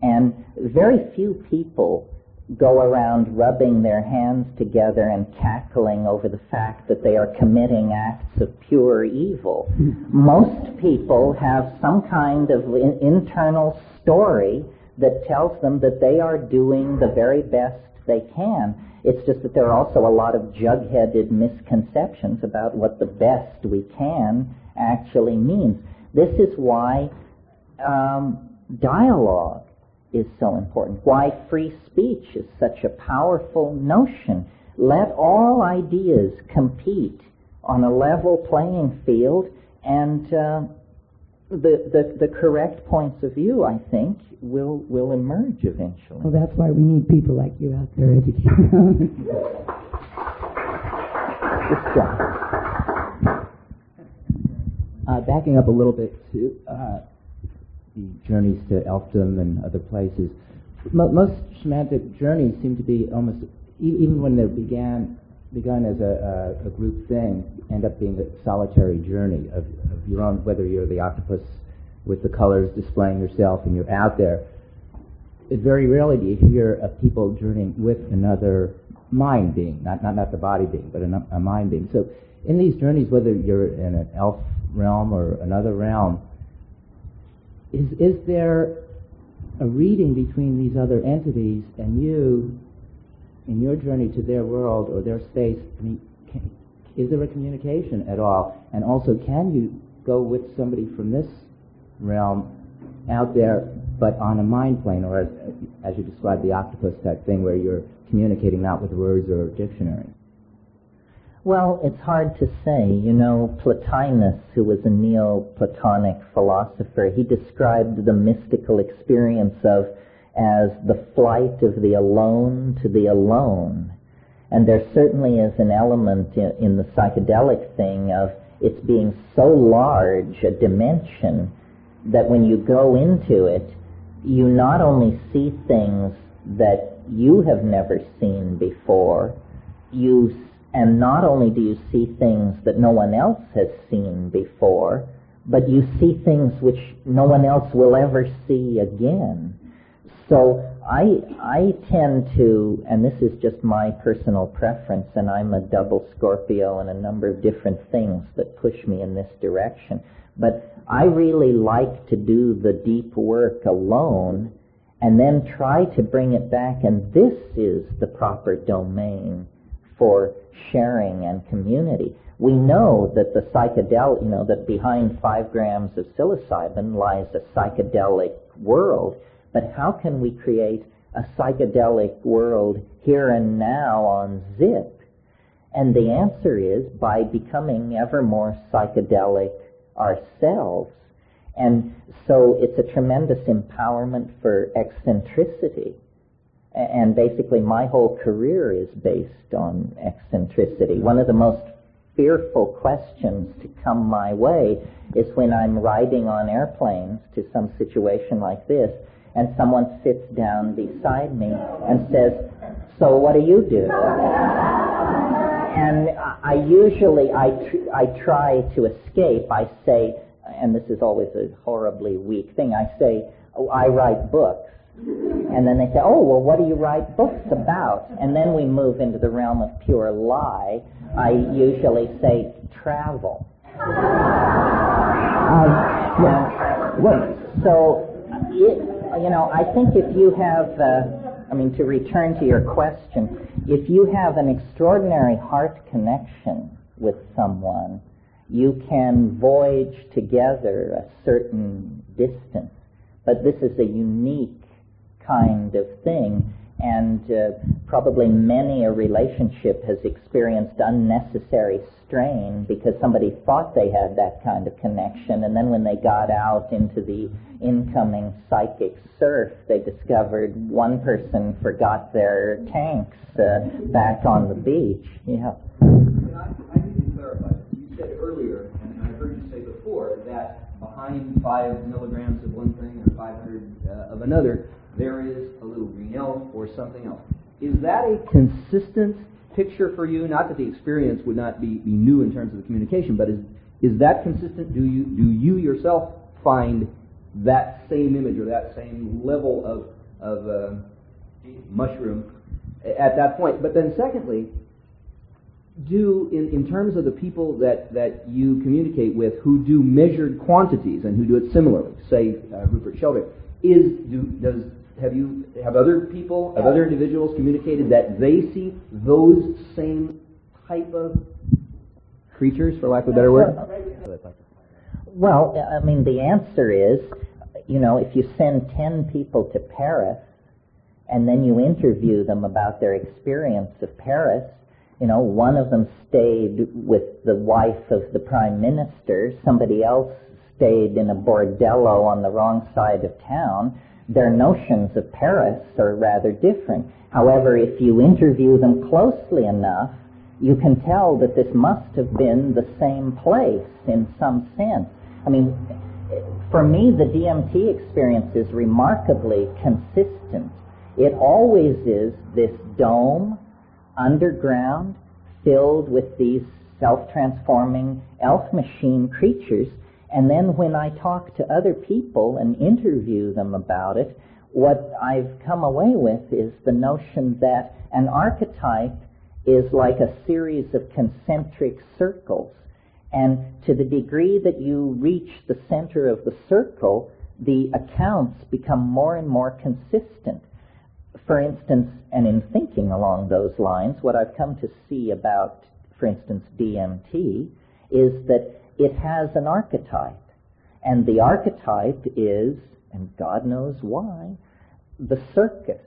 Speaker 1: and very few people go around rubbing their hands together and cackling over the fact that they are committing acts of pure evil. Most people have some kind of in- internal story that tells them that they are doing the very best they can. It's just that there are also a lot of jug-headed misconceptions about what the best we can actually means. This is why um, dialogue is so important, why free speech is such a powerful notion. Let all ideas compete on a level playing field, and uh, the, the the correct points of view, I think, will will emerge eventually.
Speaker 12: Well, that's why we need people like you out there educating.
Speaker 1: Good job.
Speaker 14: backing up a little bit to uh, the journeys to elfdom and other places, mo- most shamanic journeys seem to be almost, even when they began begun as a, a, a, group thing, end up being a solitary journey of, of your own, whether you're the octopus with the colors displaying yourself and you're out there. It very rarely do you hear of people journeying with another mind being, not, not, not the body being, but a, a mind being. So in these journeys, whether you're in an elf realm or another realm, is, is there a reading between these other entities and you in your journey to their world or their space? I mean, can, is there a communication at all? And also, can you go with somebody from this realm out there, but on a mind plane, or as, as you described, the octopus type thing, where you're communicating not with words or dictionary?
Speaker 1: Well, it's hard to say. You know, Plotinus, who was a Neoplatonic philosopher, he described the mystical experience of as the flight of the alone to the alone. And there certainly is an element in, in the psychedelic thing of its being so large a dimension that when you go into it, you not only see things that you have never seen before, you and not only do you see things that no one else has seen before, but you see things which no one else will ever see again. So I, I tend to, and this is just my personal preference, and I'm a double Scorpio and a number of different things that push me in this direction, but I really like to do the deep work alone and then try to bring it back, and this is the proper domain for sharing and community. We know that the psychedelic, you know, that behind five grams of psilocybin lies a psychedelic world, but how can we create a psychedelic world here and now on Zip? And the answer is by becoming ever more psychedelic ourselves. And so it's a tremendous empowerment for eccentricity and basically my whole career is based on eccentricity. One of the most fearful questions to come my way is when I'm riding on airplanes to some situation like this and someone sits down beside me and says, so what do you do? And I usually, I, tr- I try to escape. I say, and this is always a horribly weak thing, I say, oh, I write books. And then they say, oh, well, what do you write books about? And then we move into the realm of pure lie. I usually say travel. um, yeah. Well, so, it, you know, I think if you have, uh, I mean, to return to your question, if you have an extraordinary heart connection with someone, you can voyage together a certain distance. But this is a unique kind of thing. And uh, probably many a relationship has experienced unnecessary strain because somebody thought they had that kind of connection, and then when they got out into the incoming psychic surf, they discovered one person forgot their tanks uh, back on the beach.
Speaker 15: Yeah. I, I need to clarify. You said earlier, and I heard you say before, that behind five milligrams of one thing or 500 uh, of another, there is a little green elf or something else. Is that a consistent picture for you? Not that the experience would not be, be new in terms of the communication, but is is that consistent? Do you do you yourself find that same image or that same level of of uh, mushroom at that point? But then, secondly, do in, in terms of the people that, that you communicate with who do measured quantities and who do it similarly, say uh, Rupert Sheldrake, is do, does have you have other people, have other individuals communicated that they see those same type of creatures, for lack of a better word?
Speaker 1: Well, I mean, the answer is, you know, if you send ten people to Paris and then you interview them about their experience of Paris, you know, one of them stayed with the wife of the prime minister, somebody else stayed in a bordello on the wrong side of town, their notions of Paris are rather different. However, if you interview them closely enough, you can tell that this must have been the same place in some sense. I mean, for me, the DMT experience is remarkably consistent. It always is this dome, underground, filled with these self-transforming elf machine creatures. And then when I talk to other people and interview them about it, what I've come away with is the notion that an archetype is like a series of concentric circles. And to the degree that you reach the center of the circle, the accounts become more and more consistent. For instance, and in thinking along those lines, what I've come to see about, for instance, DMT is that it has an archetype. And the archetype is, and God knows why, the circus.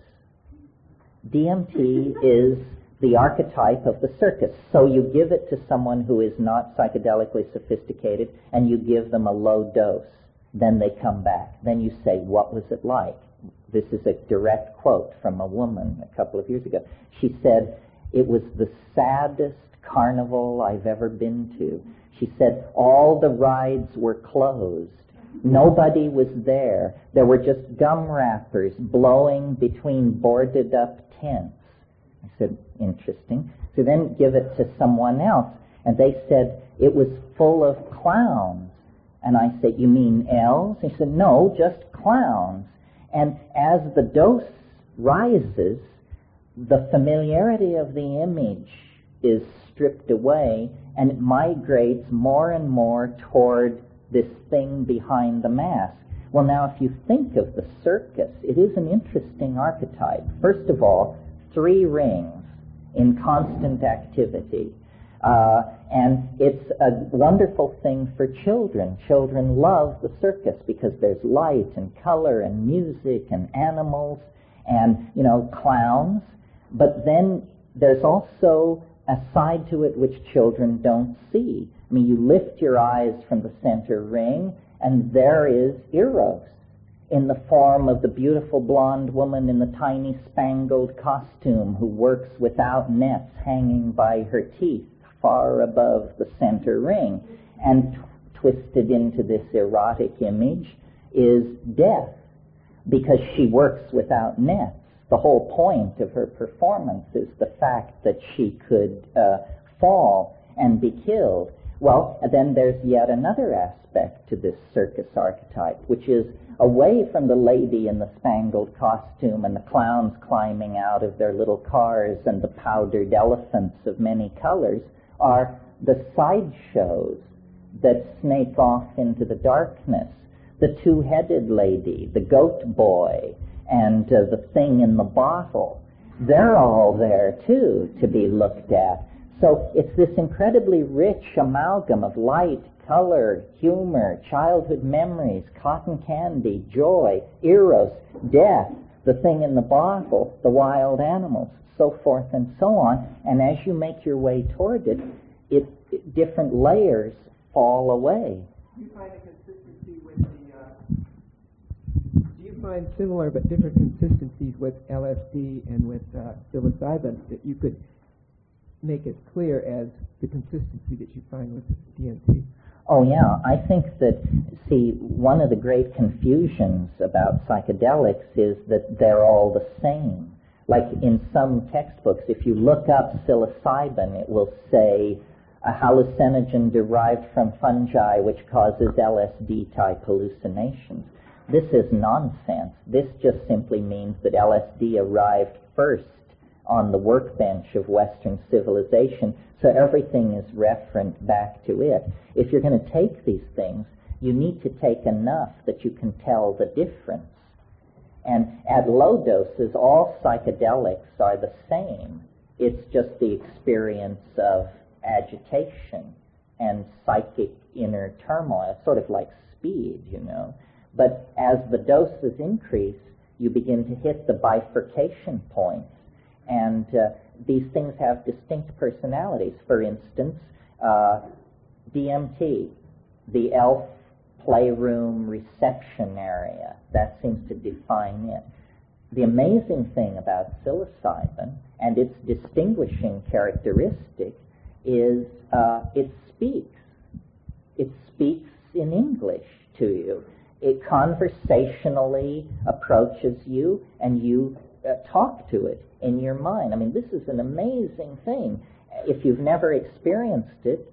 Speaker 1: DMT is the archetype of the circus. So you give it to someone who is not psychedelically sophisticated and you give them a low dose. Then they come back. Then you say, what was it like? This is a direct quote from a woman a couple of years ago. She said, it was the saddest carnival I've ever been to. She said, all the rides were closed. Nobody was there. There were just gum wrappers blowing between boarded up tents. I said, interesting. So then give it to someone else. And they said, it was full of clowns. And I said, you mean elves? He said, no, just clowns. And as the dose rises, the familiarity of the image is stripped away and it migrates more and more toward this thing behind the mask. Well, now, if you think of the circus, it is an interesting archetype. First of all, three rings in constant activity. Uh, and it's a wonderful thing for children. Children love the circus because there's light and color and music and animals and, you know, clowns. But then there's also a side to it which children don't see. I mean, you lift your eyes from the center ring, and there is Eros in the form of the beautiful blonde woman in the tiny spangled costume who works without nets hanging by her teeth far above the center ring. And t- twisted into this erotic image is death because she works without nets. The whole point of her performance is the fact that she could uh, fall and be killed. Well, then there's yet another aspect to this circus archetype, which is away from the lady in the spangled costume and the clowns climbing out of their little cars and the powdered elephants of many colors, are the sideshows that snake off into the darkness. The two-headed lady, the goat boy, and uh, the thing in the bottle. They're all there too to be looked at. So it's this incredibly rich amalgam of light, color, humor, childhood memories, cotton candy, joy, eros, death, the thing in the bottle, the wild animals, so forth and so on. And as you make your way toward it, it, it different layers fall away.
Speaker 16: You find a consistency with the? Uh, do you find similar but different consistencies with LSD and with uh, psilocybin that you could make as clear as the consistency that you find with DMT?
Speaker 1: Oh yeah, I think that see one of the great confusions about psychedelics is that they're all the same. Like in some textbooks, if you look up psilocybin, it will say a hallucinogen derived from fungi which causes LSD type hallucinations. This is nonsense. This just simply means that LSD arrived first on the workbench of Western civilization, so everything is referent back to it. If you're going to take these things, you need to take enough that you can tell the difference. And at low doses, all psychedelics are the same. It's just the experience of agitation and psychic inner turmoil. Sort of like speed, you know. But as the doses increase, you begin to hit the bifurcation points point and uh, these things have distinct personalities. For instance, uh, DMT, the elf playroom reception area, that seems to define it. The amazing thing about psilocybin and its distinguishing characteristic is uh, it speaks. It speaks in English to you. It conversationally approaches you and you uh, talk to it in your mind. I mean, this is an amazing thing. If you've never experienced it,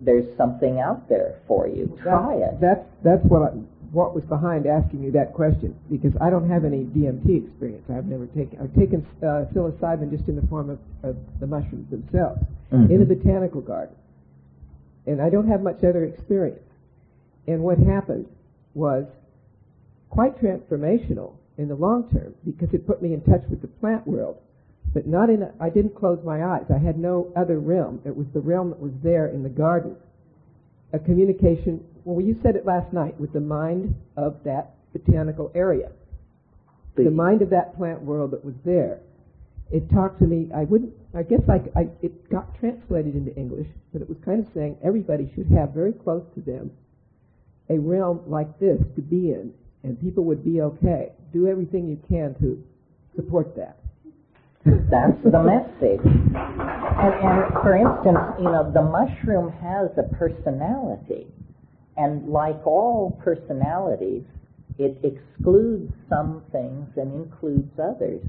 Speaker 1: there's something out there for you. Try
Speaker 16: that,
Speaker 1: it.
Speaker 16: That's that's what I, what was behind asking you that question because I don't have any DMT experience. I've never taken I've taken uh, psilocybin just in the form of, of the mushrooms themselves
Speaker 1: Mhm.
Speaker 16: in a botanical garden, and I don't have much other experience. And what happened was quite transformational in the long term because it put me in touch with the plant world. But not in, a, I didn't close my eyes. I had no other realm. It was the realm that was there in the garden. A communication, well, you said it last night, with the mind of that botanical area. The mind of that plant world that was there. It talked to me, I wouldn't, I guess I, I, it got translated into English, but it was kind of saying everybody should have very close to them a realm like this to be in, and people would be okay. Do everything you can to support that.
Speaker 1: That's the message. And, and for instance, you know, the mushroom has a personality. And like all personalities, it excludes some things and includes others.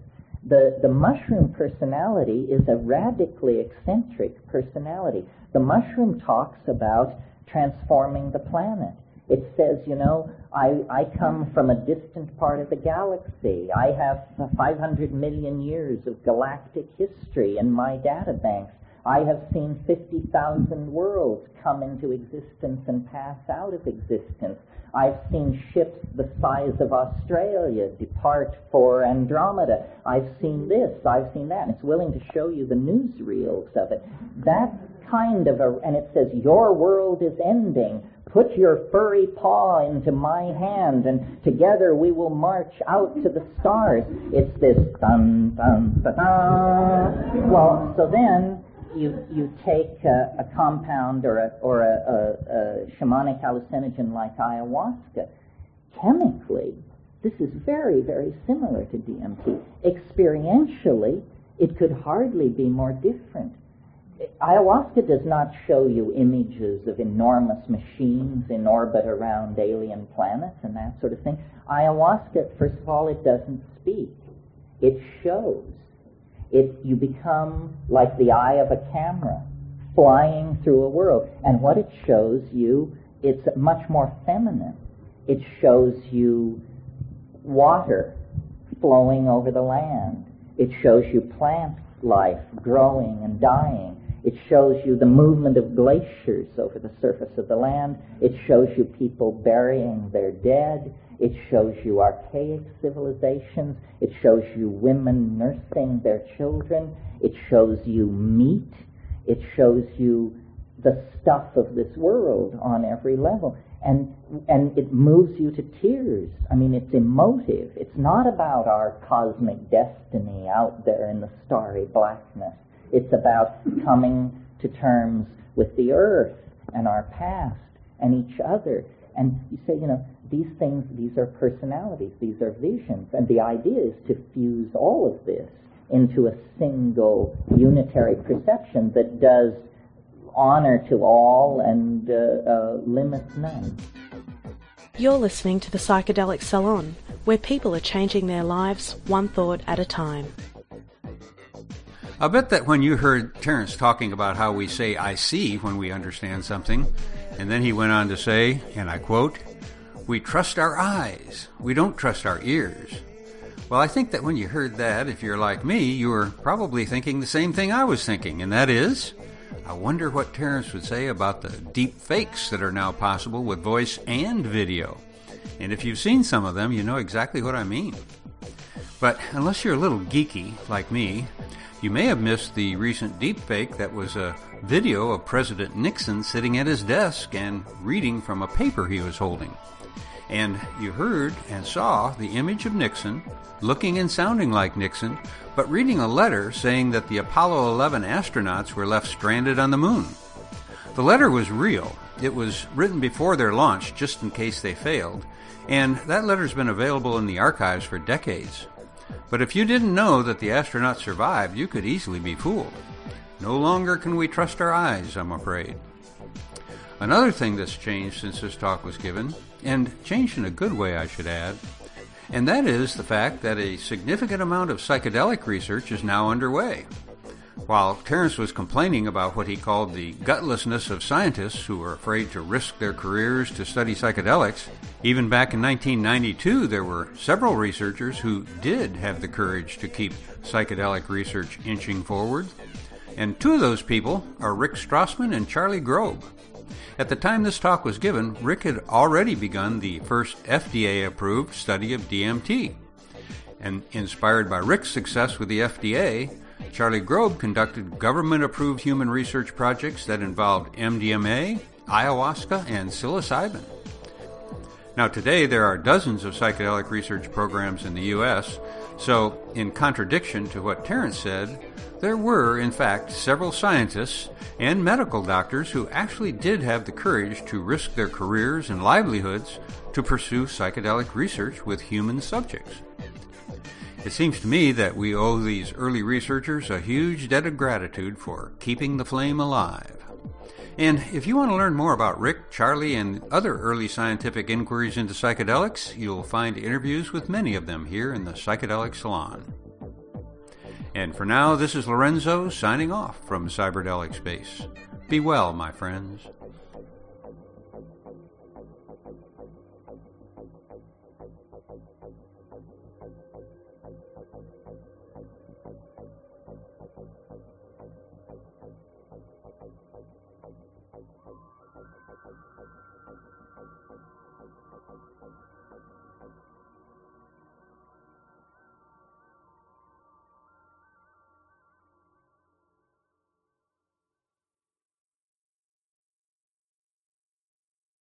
Speaker 1: The, the mushroom personality is a radically eccentric personality. The mushroom talks about transforming the planet. It says, you know, I, I come from a distant part of the galaxy. I have 500 million years of galactic history in my data banks. I have seen 50,000 worlds come into existence and pass out of existence. I've seen ships the size of Australia depart for Andromeda. I've seen this, I've seen that. And it's willing to show you the newsreels of it. That kind of a, and it says, your world is ending. Put your furry paw into my hand, and together we will march out to the stars. It's this dun dun dun. Well, so then you you take a, a compound or a or a, a, a shamanic hallucinogen like ayahuasca. Chemically, this is very very similar to DMT. Experientially, it could hardly be more different ayahuasca does not show you images of enormous machines in orbit around alien planets and that sort of thing. Ayahuasca, first of all, it doesn't speak. It shows. It, you become like the eye of a camera, flying through a world. And what it shows you, it's much more feminine. It shows you water flowing over the land. It shows you plant life growing and dying. It shows you the movement of glaciers over the surface of the land. It shows you people burying their dead. It shows you archaic civilizations. It shows you women nursing their children. It shows you meat. It shows you the stuff of this world on every level. And, and it moves you to tears. I mean, it's emotive. It's not about our cosmic destiny out there in the starry blackness. It's about coming to terms with the earth and our past and each other. And you say, you know, these things, these are personalities, these are visions. And the idea is to fuse all of this into a single unitary perception that does honor to all and uh, uh, limits none.
Speaker 17: You're listening to the Psychedelic Salon, where people are changing their lives one thought at a time.
Speaker 2: I bet that when you heard Terence talking about how we say I see when we understand something, and then he went on to say, and I quote, we trust our eyes, we don't trust our ears. Well, I think that when you heard that, if you're like me, you were probably thinking the same thing I was thinking, and that is, I wonder what Terence would say about the deep fakes that are now possible with voice and video. And if you've seen some of them, you know exactly what I mean. But unless you're a little geeky like me, you may have missed the recent deepfake that was a video of President Nixon sitting at his desk and reading from a paper he was holding. And you heard and saw the image of Nixon, looking and sounding like Nixon, but reading a letter saying that the Apollo 11 astronauts were left stranded on the moon. The letter was real. It was written before their launch, just in case they failed, and that letter's been available in the archives for decades. But if you didn't know that the astronauts survived, you could easily be fooled. No longer can we trust our eyes, I'm afraid. Another thing that's changed since this talk was given, and changed in a good way, I should add, and that is the fact that a significant amount of psychedelic research is now underway. While Terence was complaining about what he called the gutlessness of scientists who are afraid to risk their careers to study psychedelics, even back in 1992 there were several researchers who did have the courage to keep psychedelic research inching forward. And two of those people are Rick Strassman and Charlie Grob. At the time this talk was given, Rick had already begun the first FDA approved study of DMT. And inspired by Rick's success with the FDA, Charlie Grob conducted government approved human research projects that involved MDMA, ayahuasca, and psilocybin. Now, today there are dozens of psychedelic research programs in the U.S., so, in contradiction to what Terence said, there were, in fact, several scientists and medical doctors who actually did have the courage to risk their careers and livelihoods to pursue psychedelic research with human subjects. It seems to me that we owe these early researchers a huge debt of gratitude for keeping the flame alive. And if you want to learn more about Rick, Charlie, and other early scientific inquiries into psychedelics, you'll find interviews with many of them here in the Psychedelic Salon. And for now, this is Lorenzo signing off from Cyberdelic Space. Be well, my friends.